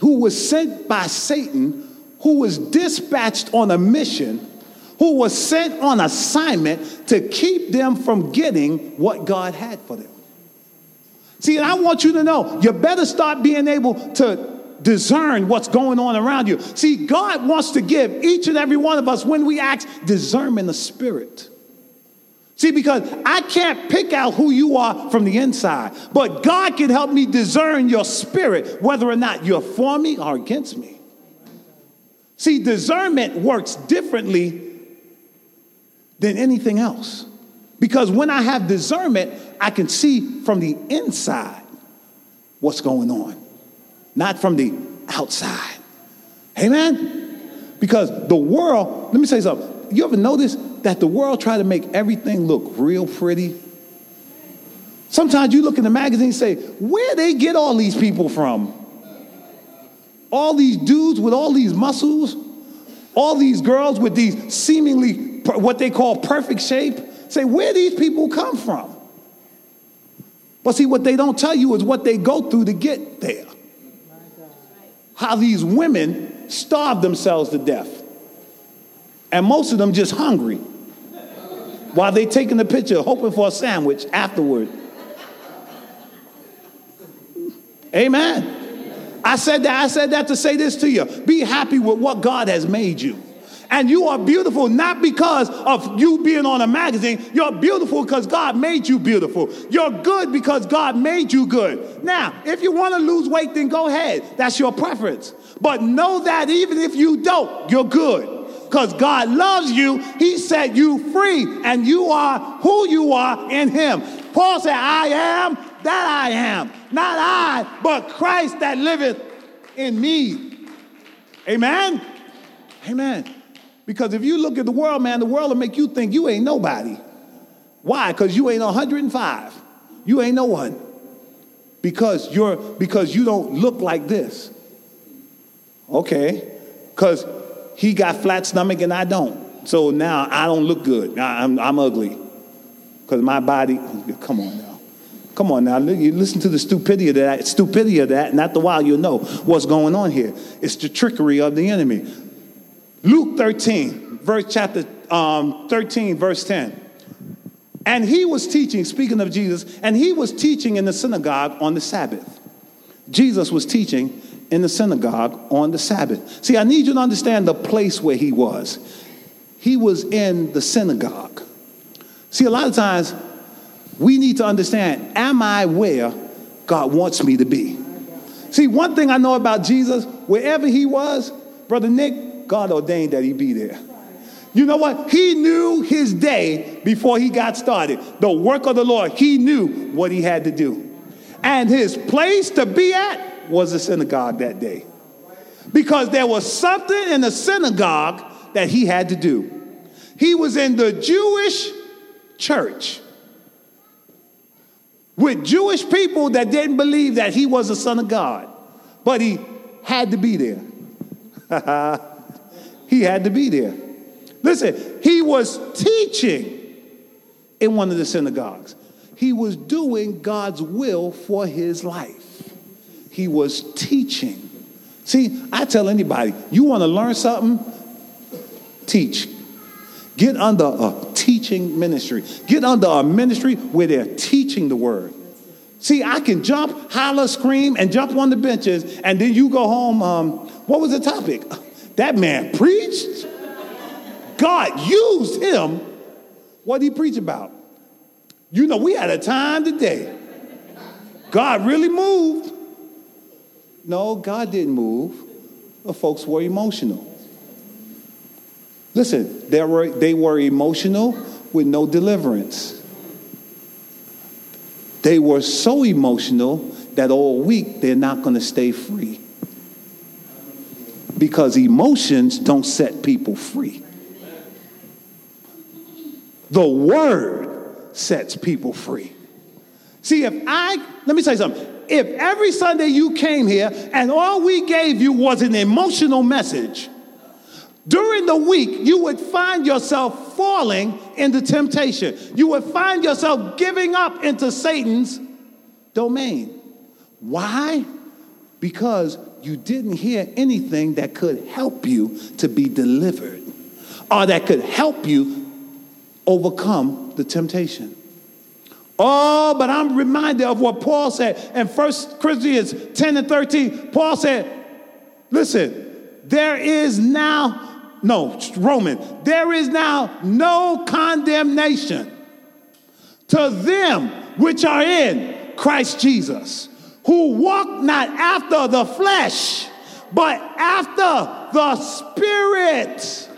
who was sent by Satan, who was dispatched on a mission who was sent on assignment to keep them from getting what God had for them. See, and I want you to know, you better start being able to discern what's going on around you. See, God wants to give each and every one of us, when we act, discernment the spirit. See, because I can't pick out who you are from the inside, but God can help me discern your spirit, whether or not you're for me or against me. See, discernment works differently than anything else. Because when I have discernment, I can see from the inside what's going on, not from the outside. Amen? Because the world, let me say something. You ever notice that the world try to make everything look real pretty? Sometimes you look in the magazine and say, where they get all these people from? All these dudes with all these muscles, all these girls with these seemingly what they call perfect shape, say, where these people come from? But see, what they don't tell you is what they go through to get there. How these women starve themselves to death. And most of them just hungry while they taking the picture, hoping for a sandwich afterward. Amen. I said that, I said that to say this to you. Be happy with what God has made you. And you are beautiful not because of you being on a magazine. You're beautiful because God made you beautiful. You're good because God made you good. Now, if you want to lose weight, then go ahead. That's your preference. But know that even if you don't, you're good. Because God loves you, He set you free, and you are who you are in Him. Paul said, I am that I am. Not I, but Christ that liveth in me. Amen? Amen. Because if you look at the world, man, the world will make you think you ain't nobody. Why? Because you ain't 105. You ain't no one. Because you're because you don't look like this. Okay. Because he got flat stomach and I don't. So now I don't look good. I'm, I'm ugly. Because my body, come on now. Come on now, you listen to the stupidity of that, stupidity of that, and after a while you'll know what's going on here. It's the trickery of the enemy. Luke 13, verse chapter um, 13, verse 10. And he was teaching, speaking of Jesus, and he was teaching in the synagogue on the Sabbath. Jesus was teaching in the synagogue on the Sabbath. See, I need you to understand the place where he was. He was in the synagogue. See, a lot of times we need to understand am I where God wants me to be? See, one thing I know about Jesus, wherever he was, Brother Nick, God ordained that he be there. You know what? He knew his day before he got started. The work of the Lord, he knew what he had to do. And his place to be at was the synagogue that day. because there was something in the synagogue that he had to do. He was in the Jewish church with Jewish people that didn't believe that he was the Son of God, but he had to be there. he had to be there. Listen, he was teaching in one of the synagogues. He was doing God's will for his life. He was teaching. See, I tell anybody, you want to learn something? Teach. Get under a teaching ministry. Get under a ministry where they're teaching the word. See, I can jump, holler, scream, and jump on the benches, and then you go home. Um, what was the topic? That man preached. God used him. What did he preach about? You know, we had a time today. God really moved. No, God didn't move. The folks were emotional. Listen, they were, they were emotional with no deliverance. They were so emotional that all week they're not going to stay free. Because emotions don't set people free. The word sets people free. See, if I, let me say something. If every Sunday you came here and all we gave you was an emotional message, during the week, you would find yourself falling into temptation. You would find yourself giving up into Satan's domain. Why? Because you didn't hear anything that could help you to be delivered or that could help you overcome the temptation. Oh, but I'm reminded of what Paul said in 1 Corinthians 10 and 13. Paul said, Listen, there is now no, Roman, there is now no condemnation to them which are in Christ Jesus, who walk not after the flesh, but after the Spirit.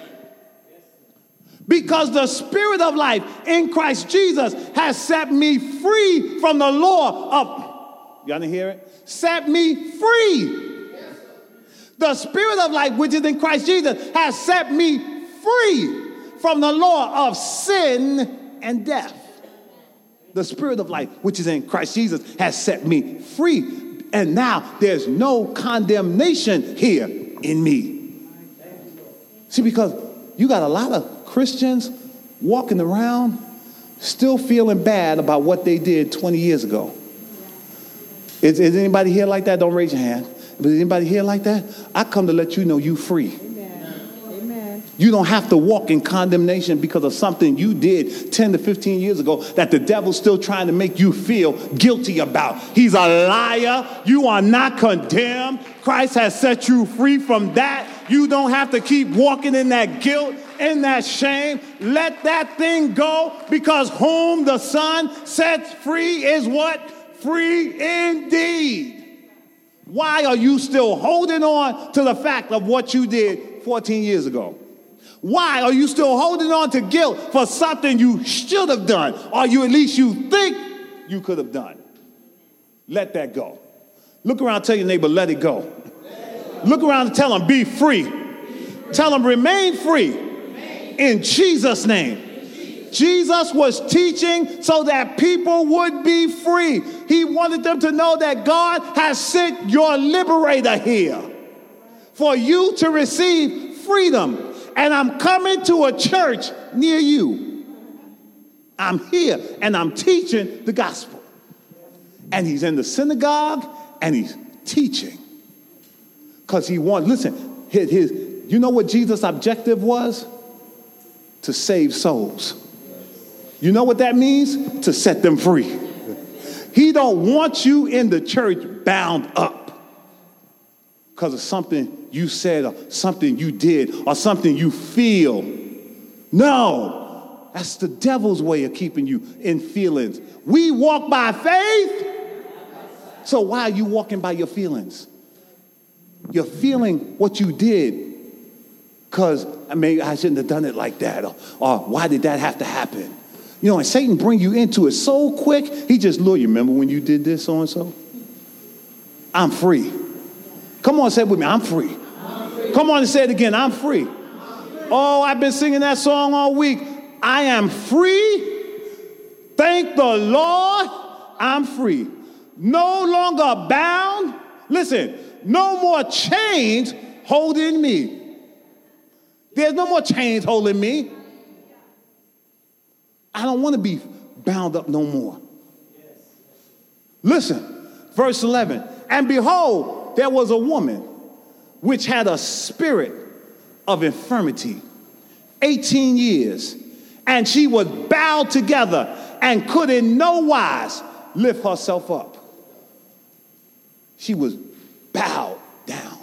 Because the Spirit of life in Christ Jesus has set me free from the law of, y'all didn't hear it? Set me free the spirit of life, which is in Christ Jesus, has set me free from the law of sin and death. The spirit of life, which is in Christ Jesus, has set me free. And now there's no condemnation here in me. See, because you got a lot of Christians walking around still feeling bad about what they did 20 years ago. Is, is anybody here like that? Don't raise your hand. But anybody here like that? I come to let you know you free. You don't have to walk in condemnation because of something you did 10 to 15 years ago that the devil's still trying to make you feel guilty about. He's a liar. You are not condemned. Christ has set you free from that. You don't have to keep walking in that guilt, in that shame. Let that thing go because whom the Son sets free is what? Free indeed. Why are you still holding on to the fact of what you did 14 years ago? Why are you still holding on to guilt for something you should have done, or you at least you think you could have done? Let that go. Look around, tell your neighbor, let it go. Look around and tell them, be free. Tell them, remain free in Jesus' name. Jesus was teaching so that people would be free. He wanted them to know that God has sent your liberator here for you to receive freedom. And I'm coming to a church near you. I'm here and I'm teaching the gospel. And he's in the synagogue and he's teaching. Because he wants, listen, his, his, you know what Jesus' objective was? To save souls. You know what that means? To set them free. He don't want you in the church bound up because of something you said or something you did or something you feel. No, that's the devil's way of keeping you in feelings. We walk by faith. So why are you walking by your feelings? You're feeling what you did because maybe I shouldn't have done it like that or, or why did that have to happen? You know, and Satan bring you into it so quick, he just lure you. Remember when you did this, so and so? I'm free. Come on, say it with me. I'm free. Come on and say it again. I'm free. Oh, I've been singing that song all week. I am free. Thank the Lord. I'm free. No longer bound. Listen, no more chains holding me. There's no more chains holding me. I don't want to be bound up no more. Listen, verse 11. And behold, there was a woman which had a spirit of infirmity 18 years, and she was bowed together and could in no wise lift herself up. She was bowed down.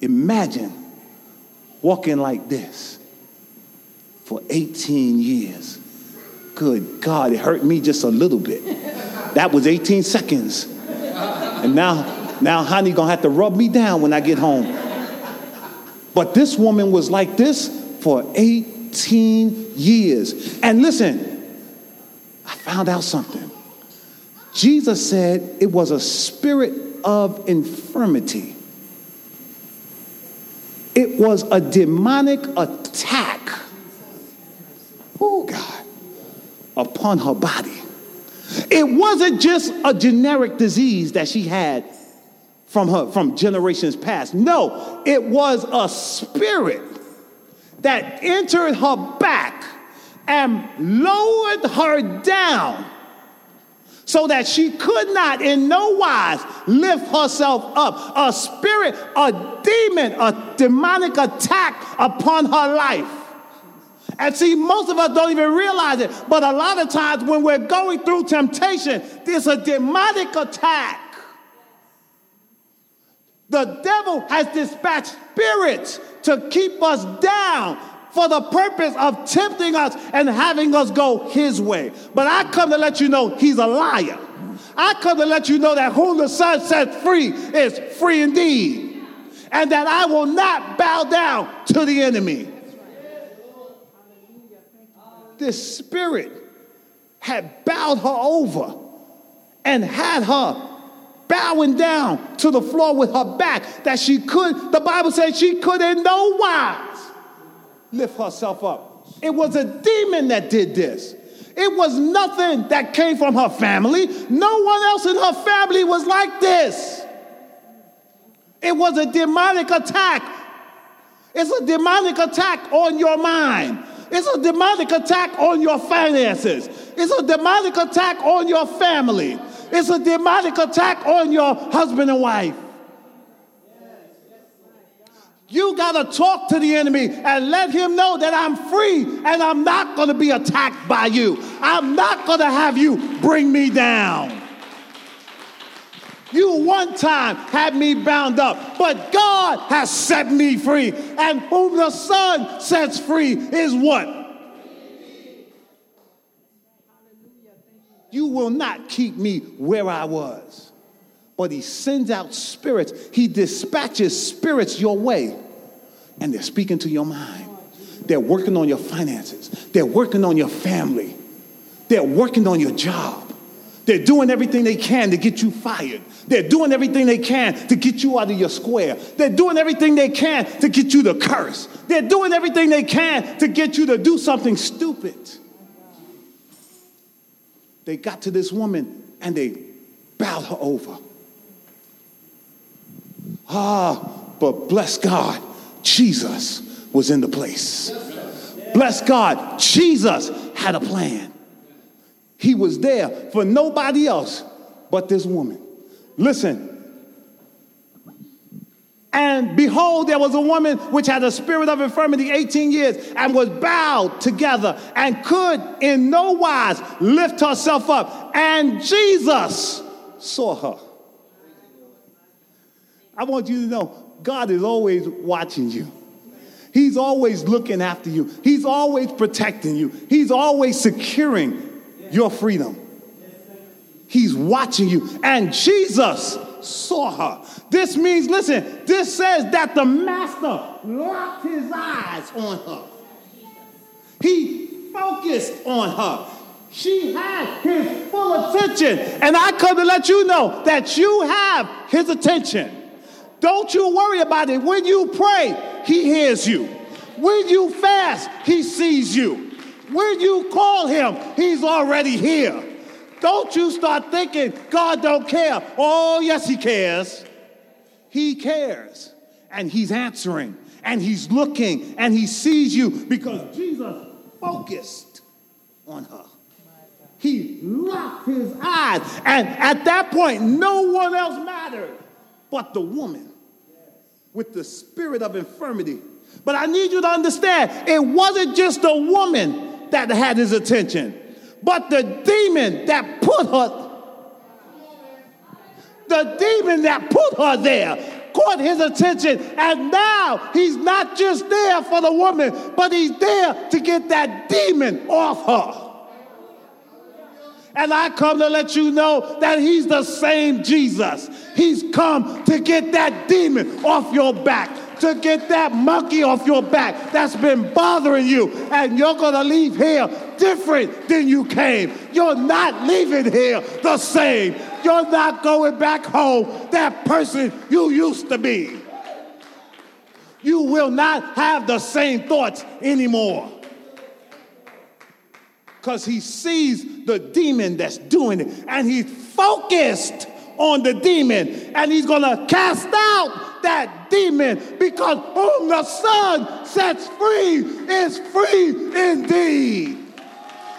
Imagine walking like this for 18 years. Good God, it hurt me just a little bit. That was 18 seconds. And now, now honey gonna have to rub me down when I get home. But this woman was like this for 18 years. And listen, I found out something. Jesus said it was a spirit of infirmity. It was a demonic attack. Oh, God. Upon her body. It wasn't just a generic disease that she had from her from generations past. No, it was a spirit that entered her back and lowered her down so that she could not in no wise lift herself up. A spirit, a demon, a demonic attack upon her life. And see, most of us don't even realize it, but a lot of times when we're going through temptation, there's a demonic attack. The devil has dispatched spirits to keep us down for the purpose of tempting us and having us go his way. But I come to let you know he's a liar. I come to let you know that whom the Son sets free is free indeed. And that I will not bow down to the enemy. This spirit had bowed her over and had her bowing down to the floor with her back that she could, the Bible says she could in no wise lift herself up. It was a demon that did this. It was nothing that came from her family. No one else in her family was like this. It was a demonic attack. It's a demonic attack on your mind. It's a demonic attack on your finances. It's a demonic attack on your family. It's a demonic attack on your husband and wife. You got to talk to the enemy and let him know that I'm free and I'm not going to be attacked by you. I'm not going to have you bring me down. You one time had me bound up, but God has set me free. And whom the Son sets free is what? You will not keep me where I was. But he sends out spirits, he dispatches spirits your way, and they're speaking to your mind. They're working on your finances, they're working on your family, they're working on your job. They're doing everything they can to get you fired. They're doing everything they can to get you out of your square. They're doing everything they can to get you to curse. They're doing everything they can to get you to do something stupid. They got to this woman and they bowed her over. Ah, but bless God, Jesus was in the place. Bless God, Jesus had a plan. He was there for nobody else but this woman. Listen. And behold, there was a woman which had a spirit of infirmity 18 years and was bowed together and could in no wise lift herself up. And Jesus saw her. I want you to know God is always watching you. He's always looking after you. He's always protecting you. He's always securing your freedom. He's watching you. And Jesus saw her. This means, listen, this says that the master locked his eyes on her. He focused on her. She had his full attention. And I come to let you know that you have his attention. Don't you worry about it. When you pray, He hears you. When you fast, He sees you. When you call Him, He's already here. Don't you start thinking God don't care. Oh, yes, He cares. He cares. And He's answering. And He's looking. And He sees you because Jesus focused on her. He locked his eyes. And at that point, no one else mattered but the woman with the spirit of infirmity. But I need you to understand it wasn't just the woman that had his attention, but the demon that put her, the demon that put her there caught his attention. And now he's not just there for the woman, but he's there to get that demon off her. And I come to let you know that he's the same Jesus. He's come to get that demon off your back, to get that monkey off your back that's been bothering you. And you're going to leave here different than you came. You're not leaving here the same. You're not going back home that person you used to be. You will not have the same thoughts anymore because he sees the demon that's doing it and he's focused on the demon and he's going to cast out that demon because whom the Son sets free is free indeed.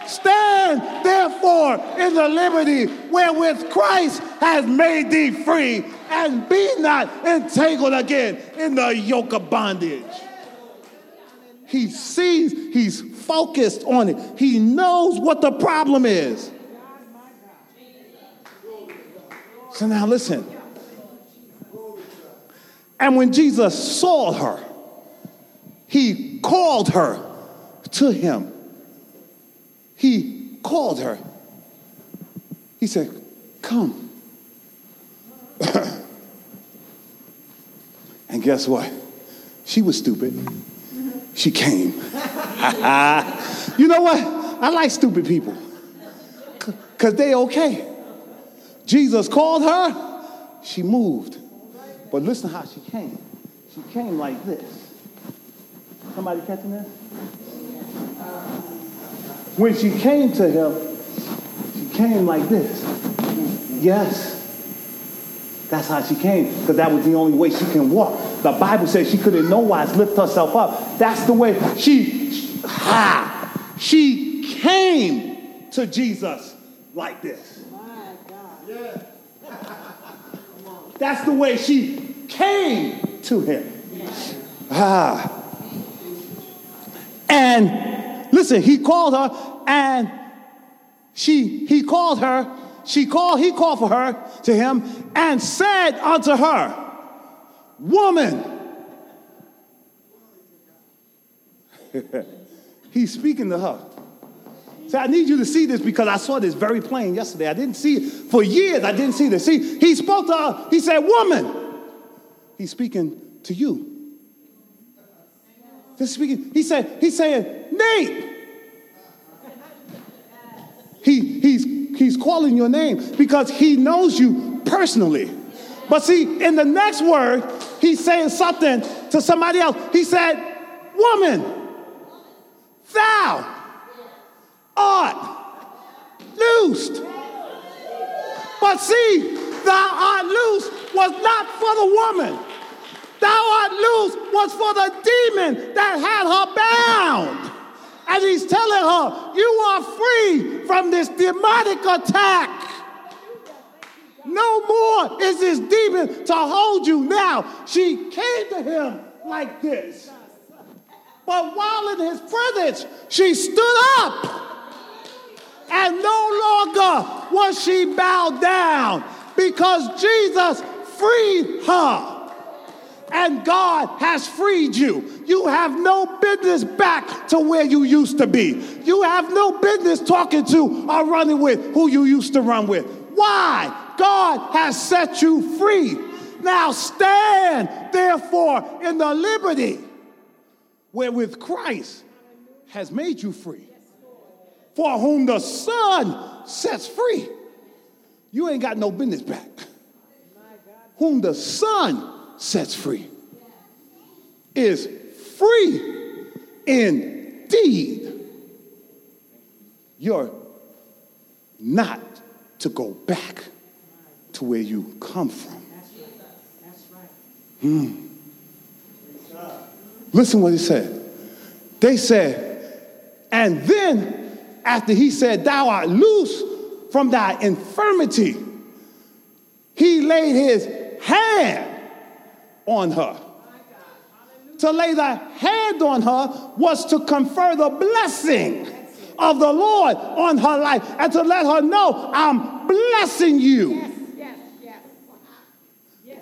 Stand therefore in the liberty wherewith Christ has made thee free and be not entangled again in the yoke of bondage. He sees, he's focused on it. He knows what the problem is. So now listen. And when Jesus saw her, he called her to him. He called her. He said, Come. and guess what? She was stupid she came. you know what? I like stupid people because they okay. Jesus called her, she moved. But listen how she came. She came like this. Somebody catching this? When she came to him, she came like this. Yes. That's how she came, because that was the only way she can walk. The Bible says she could in no wise lift herself up. That's the way she, ha, she came to Jesus like this. That's the way she came to him. Ah. And listen, he called her and she he called her she called, he called for her to him and said unto her, Woman. He's speaking to her. So I need you to see this because I saw this very plain yesterday. I didn't see it for years. I didn't see this. See, he spoke to her. He said, Woman. He's speaking to you. He's speaking. He said, he's saying, Nate. He, he's He's calling your name because he knows you personally. But see, in the next word, he's saying something to somebody else. He said, Woman, thou art loosed. But see, thou art loosed was not for the woman. Thou art loosed was for the demon that had her bound. And he's telling her, You are free from this demonic attack. No more is this demon to hold you now. She came to him like this. But while in his presence, she stood up. And no longer was she bowed down because Jesus freed her and God has freed you. You have no business back to where you used to be. You have no business talking to or running with who you used to run with. Why? God has set you free. Now stand, therefore, in the liberty wherewith Christ has made you free. For whom the Son sets free, you ain't got no business back. Whom the Son sets free is free indeed. You're not to go back to where you come from. Hmm. Listen what he said. They said, and then after he said, Thou art loose from thy infirmity, he laid his hand on her. To lay the hand on her was to confer the blessing of the Lord on her life and to let her know, I'm blessing you Yes, yes. Yes,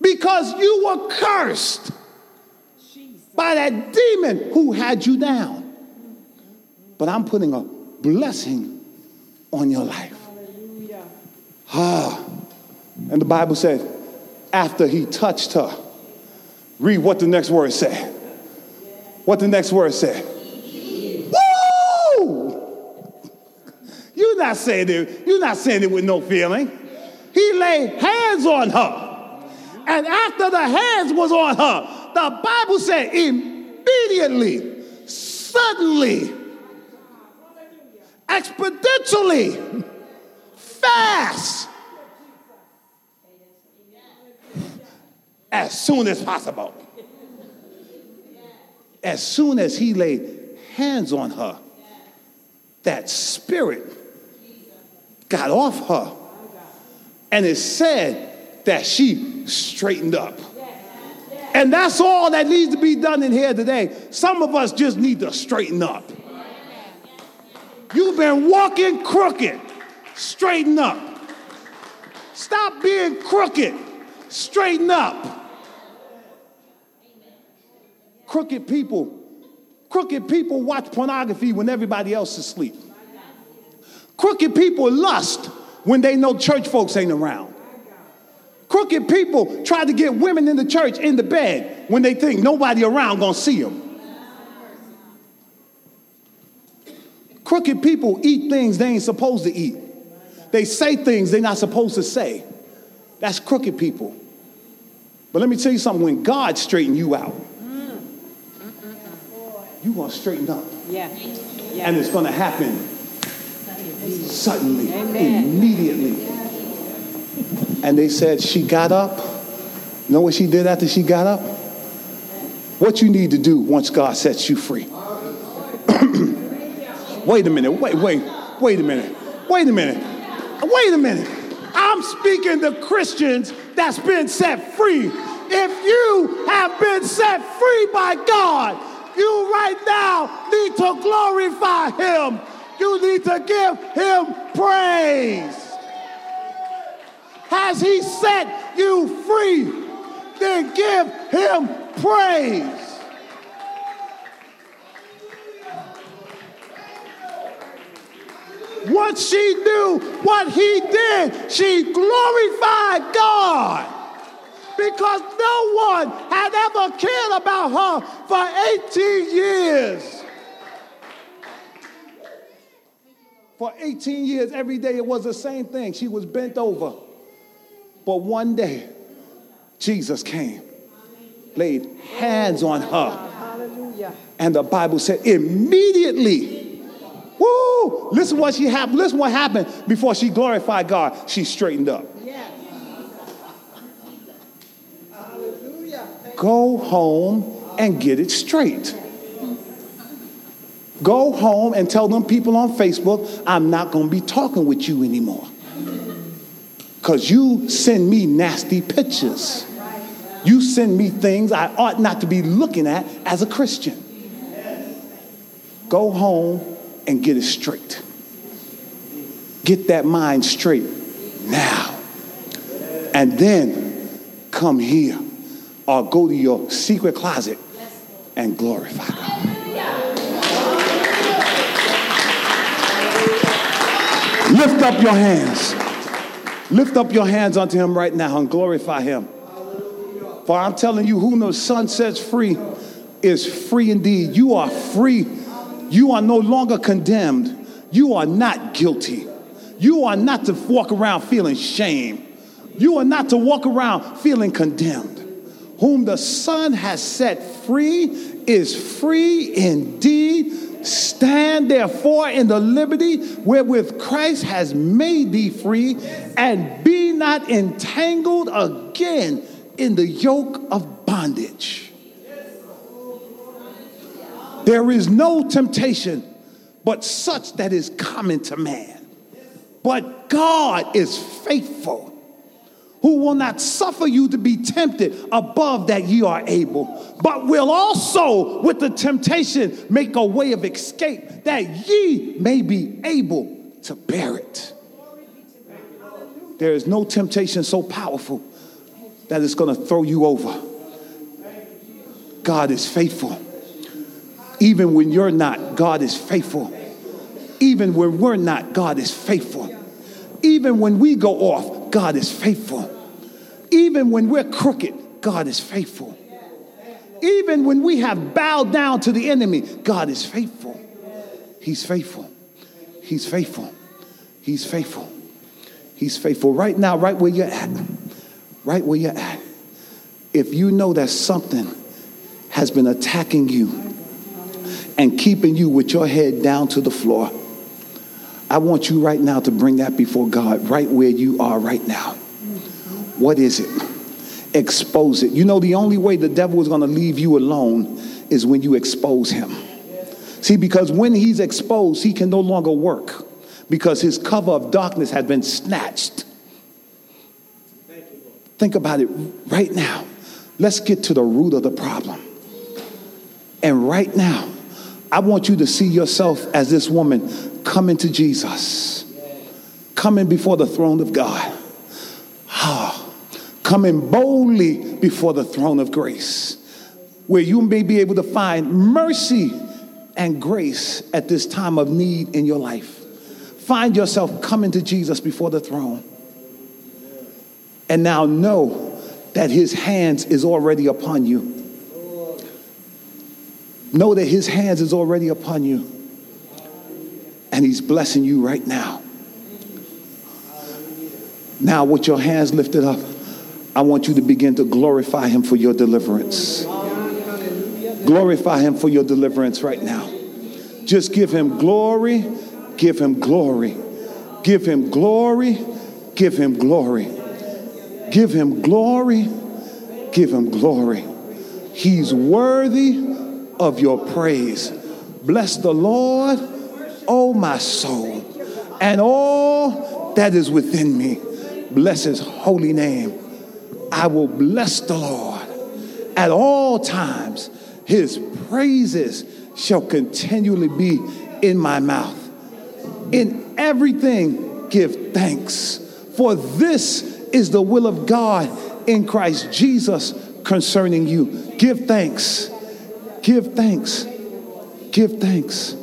because you were cursed by that demon who had you down. But I'm putting a blessing on your life. Ah. And the Bible said, after he touched her, read what the next word said. What the next word said. Woo! You're not saying it, you're not saying it with no feeling. He laid hands on her. And after the hands was on her, the Bible said immediately, suddenly, exponentially, fast, as soon as possible. As soon as he laid hands on her, that spirit got off her. And it said that she straightened up. And that's all that needs to be done in here today. Some of us just need to straighten up. You've been walking crooked, straighten up. Stop being crooked, straighten up. Crooked people, crooked people watch pornography when everybody else is asleep. Crooked people lust when they know church folks ain't around. Crooked people try to get women in the church in the bed when they think nobody around gonna see them. Crooked people eat things they ain't supposed to eat. They say things they're not supposed to say. That's crooked people. But let me tell you something when God straighten you out, you're gonna straighten up. Yeah. And it's gonna happen suddenly, Amen. immediately. And they said she got up. You know what she did after she got up? What you need to do once God sets you free. Wait a minute, wait, wait, wait a minute, wait a minute, wait a minute. I'm speaking to Christians that's been set free. If you have been set free by God, you right now need to glorify Him. You need to give Him praise. Has He set you free? Then give Him praise. Once she knew what He did, she glorified God because no one had ever cared about her for 18 years. For 18 years, every day it was the same thing. She was bent over. But one day, Jesus came, laid hands on her. And the Bible said immediately, woo, listen what she happened. Listen what happened before she glorified God. She straightened up. Yes. Hallelujah. Go home and get it straight. Go home and tell them people on Facebook, I'm not going to be talking with you anymore. Because you send me nasty pictures. You send me things I ought not to be looking at as a Christian. Go home and get it straight. Get that mind straight now. And then come here or go to your secret closet and glorify God. Lift up your hands. Lift up your hands unto him right now and glorify him. For I'm telling you, whom the Son sets free is free indeed. You are free. You are no longer condemned. You are not guilty. You are not to walk around feeling shame. You are not to walk around feeling condemned. Whom the Son has set free is free indeed. Stand therefore in the liberty wherewith Christ has made thee free, and be not entangled again in the yoke of bondage. There is no temptation but such that is common to man. But God is faithful, who will not suffer you to be tempted above that ye are able, but will also with the temptation make a way of escape that ye may be able to bear it. There is no temptation so powerful that it's going to throw you over. God is faithful. Even when you're not, God is faithful. Even when we're not, God is faithful. Even when we go off, God is faithful. Even when we're crooked, God is faithful. Even when we have bowed down to the enemy, God is faithful. He's faithful. He's faithful. He's faithful. He's faithful. Right now, right where you're at, right where you're at, if you know that something has been attacking you and keeping you with your head down to the floor, I want you right now to bring that before God, right where you are right now. What is it? Expose it. You know, the only way the devil is going to leave you alone is when you expose him. See, because when he's exposed, he can no longer work because his cover of darkness has been snatched. Think about it right now. Let's get to the root of the problem. And right now, I want you to see yourself as this woman coming to Jesus, coming before the throne of God, ah, coming boldly before the throne of grace, where you may be able to find mercy and grace at this time of need in your life. Find yourself coming to Jesus before the throne. And now know that his hands is already upon you. Know that his hands is already upon you. And he's blessing you right now. Now, with your hands lifted up, I want you to begin to glorify him for your deliverance. Glorify him for your deliverance right now. Just give him glory, give him glory, give him glory, give him glory, give him glory, give him glory. He's worthy of your praise. Bless the Lord, O my soul, and all that is within me. Bless his holy name. I will bless the Lord at all times. His praises shall continually be in my mouth. In everything, give thanks, for this is the will of God in Christ Jesus concerning you. Give thanks. Give thanks. Give thanks.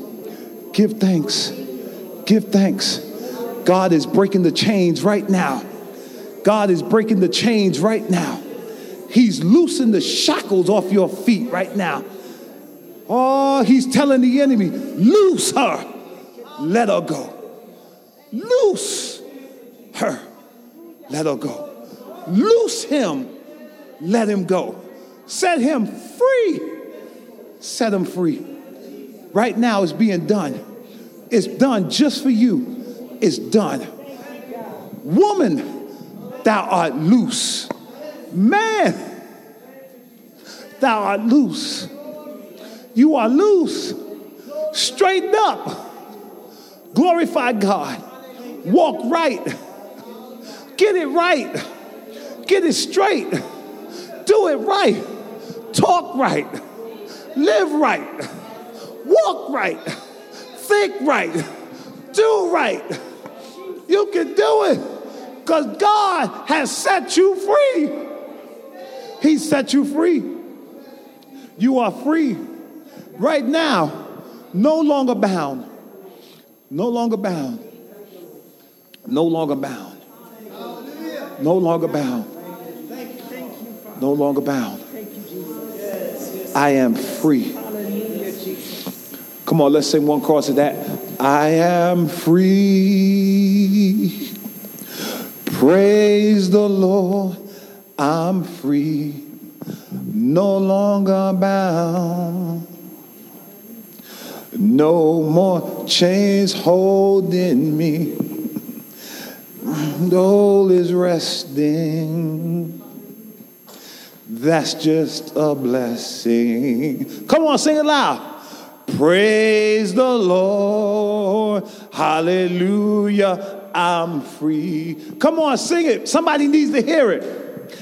Give thanks. Give thanks. God is breaking the chains right now. God is breaking the chains right now. He's loosening the shackles off your feet right now. Oh, he's telling the enemy, loose her, let her go. Loose her, let her go. Loose him, let him go. Set him free, set them free. Right now, it's being done. It's done just for you. It's done. Woman, thou art loose. Man, thou art loose. You are loose. Straighten up. Glorify God. Walk right. Get it right. Get it straight. Do it right. Talk right. Live right. Walk right. Think right. Do right. You can do it because God has set you free. He set you free. You are free right now, no longer bound. No longer bound. No longer bound. No longer bound. No longer bound. I am free. Come on, let's sing one chorus of that. I am free. Praise the Lord. I'm free. no longer bound. No more chains holding me. The soul is resting. That's just a blessing. Come on, sing it loud. Praise the Lord. Hallelujah. I'm free. Come on, sing it. Somebody needs to hear it.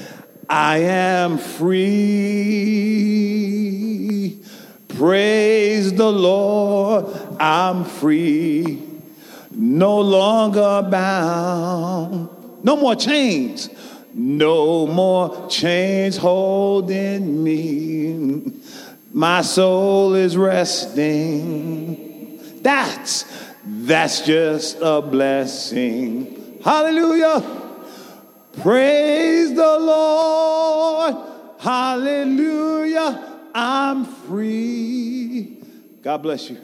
I am free. Praise the Lord. I'm free. No longer bound. No more chains. No more chains holding me. My soul is resting. That's that's just a blessing. Hallelujah. Praise the Lord. Hallelujah. I'm free. God bless you.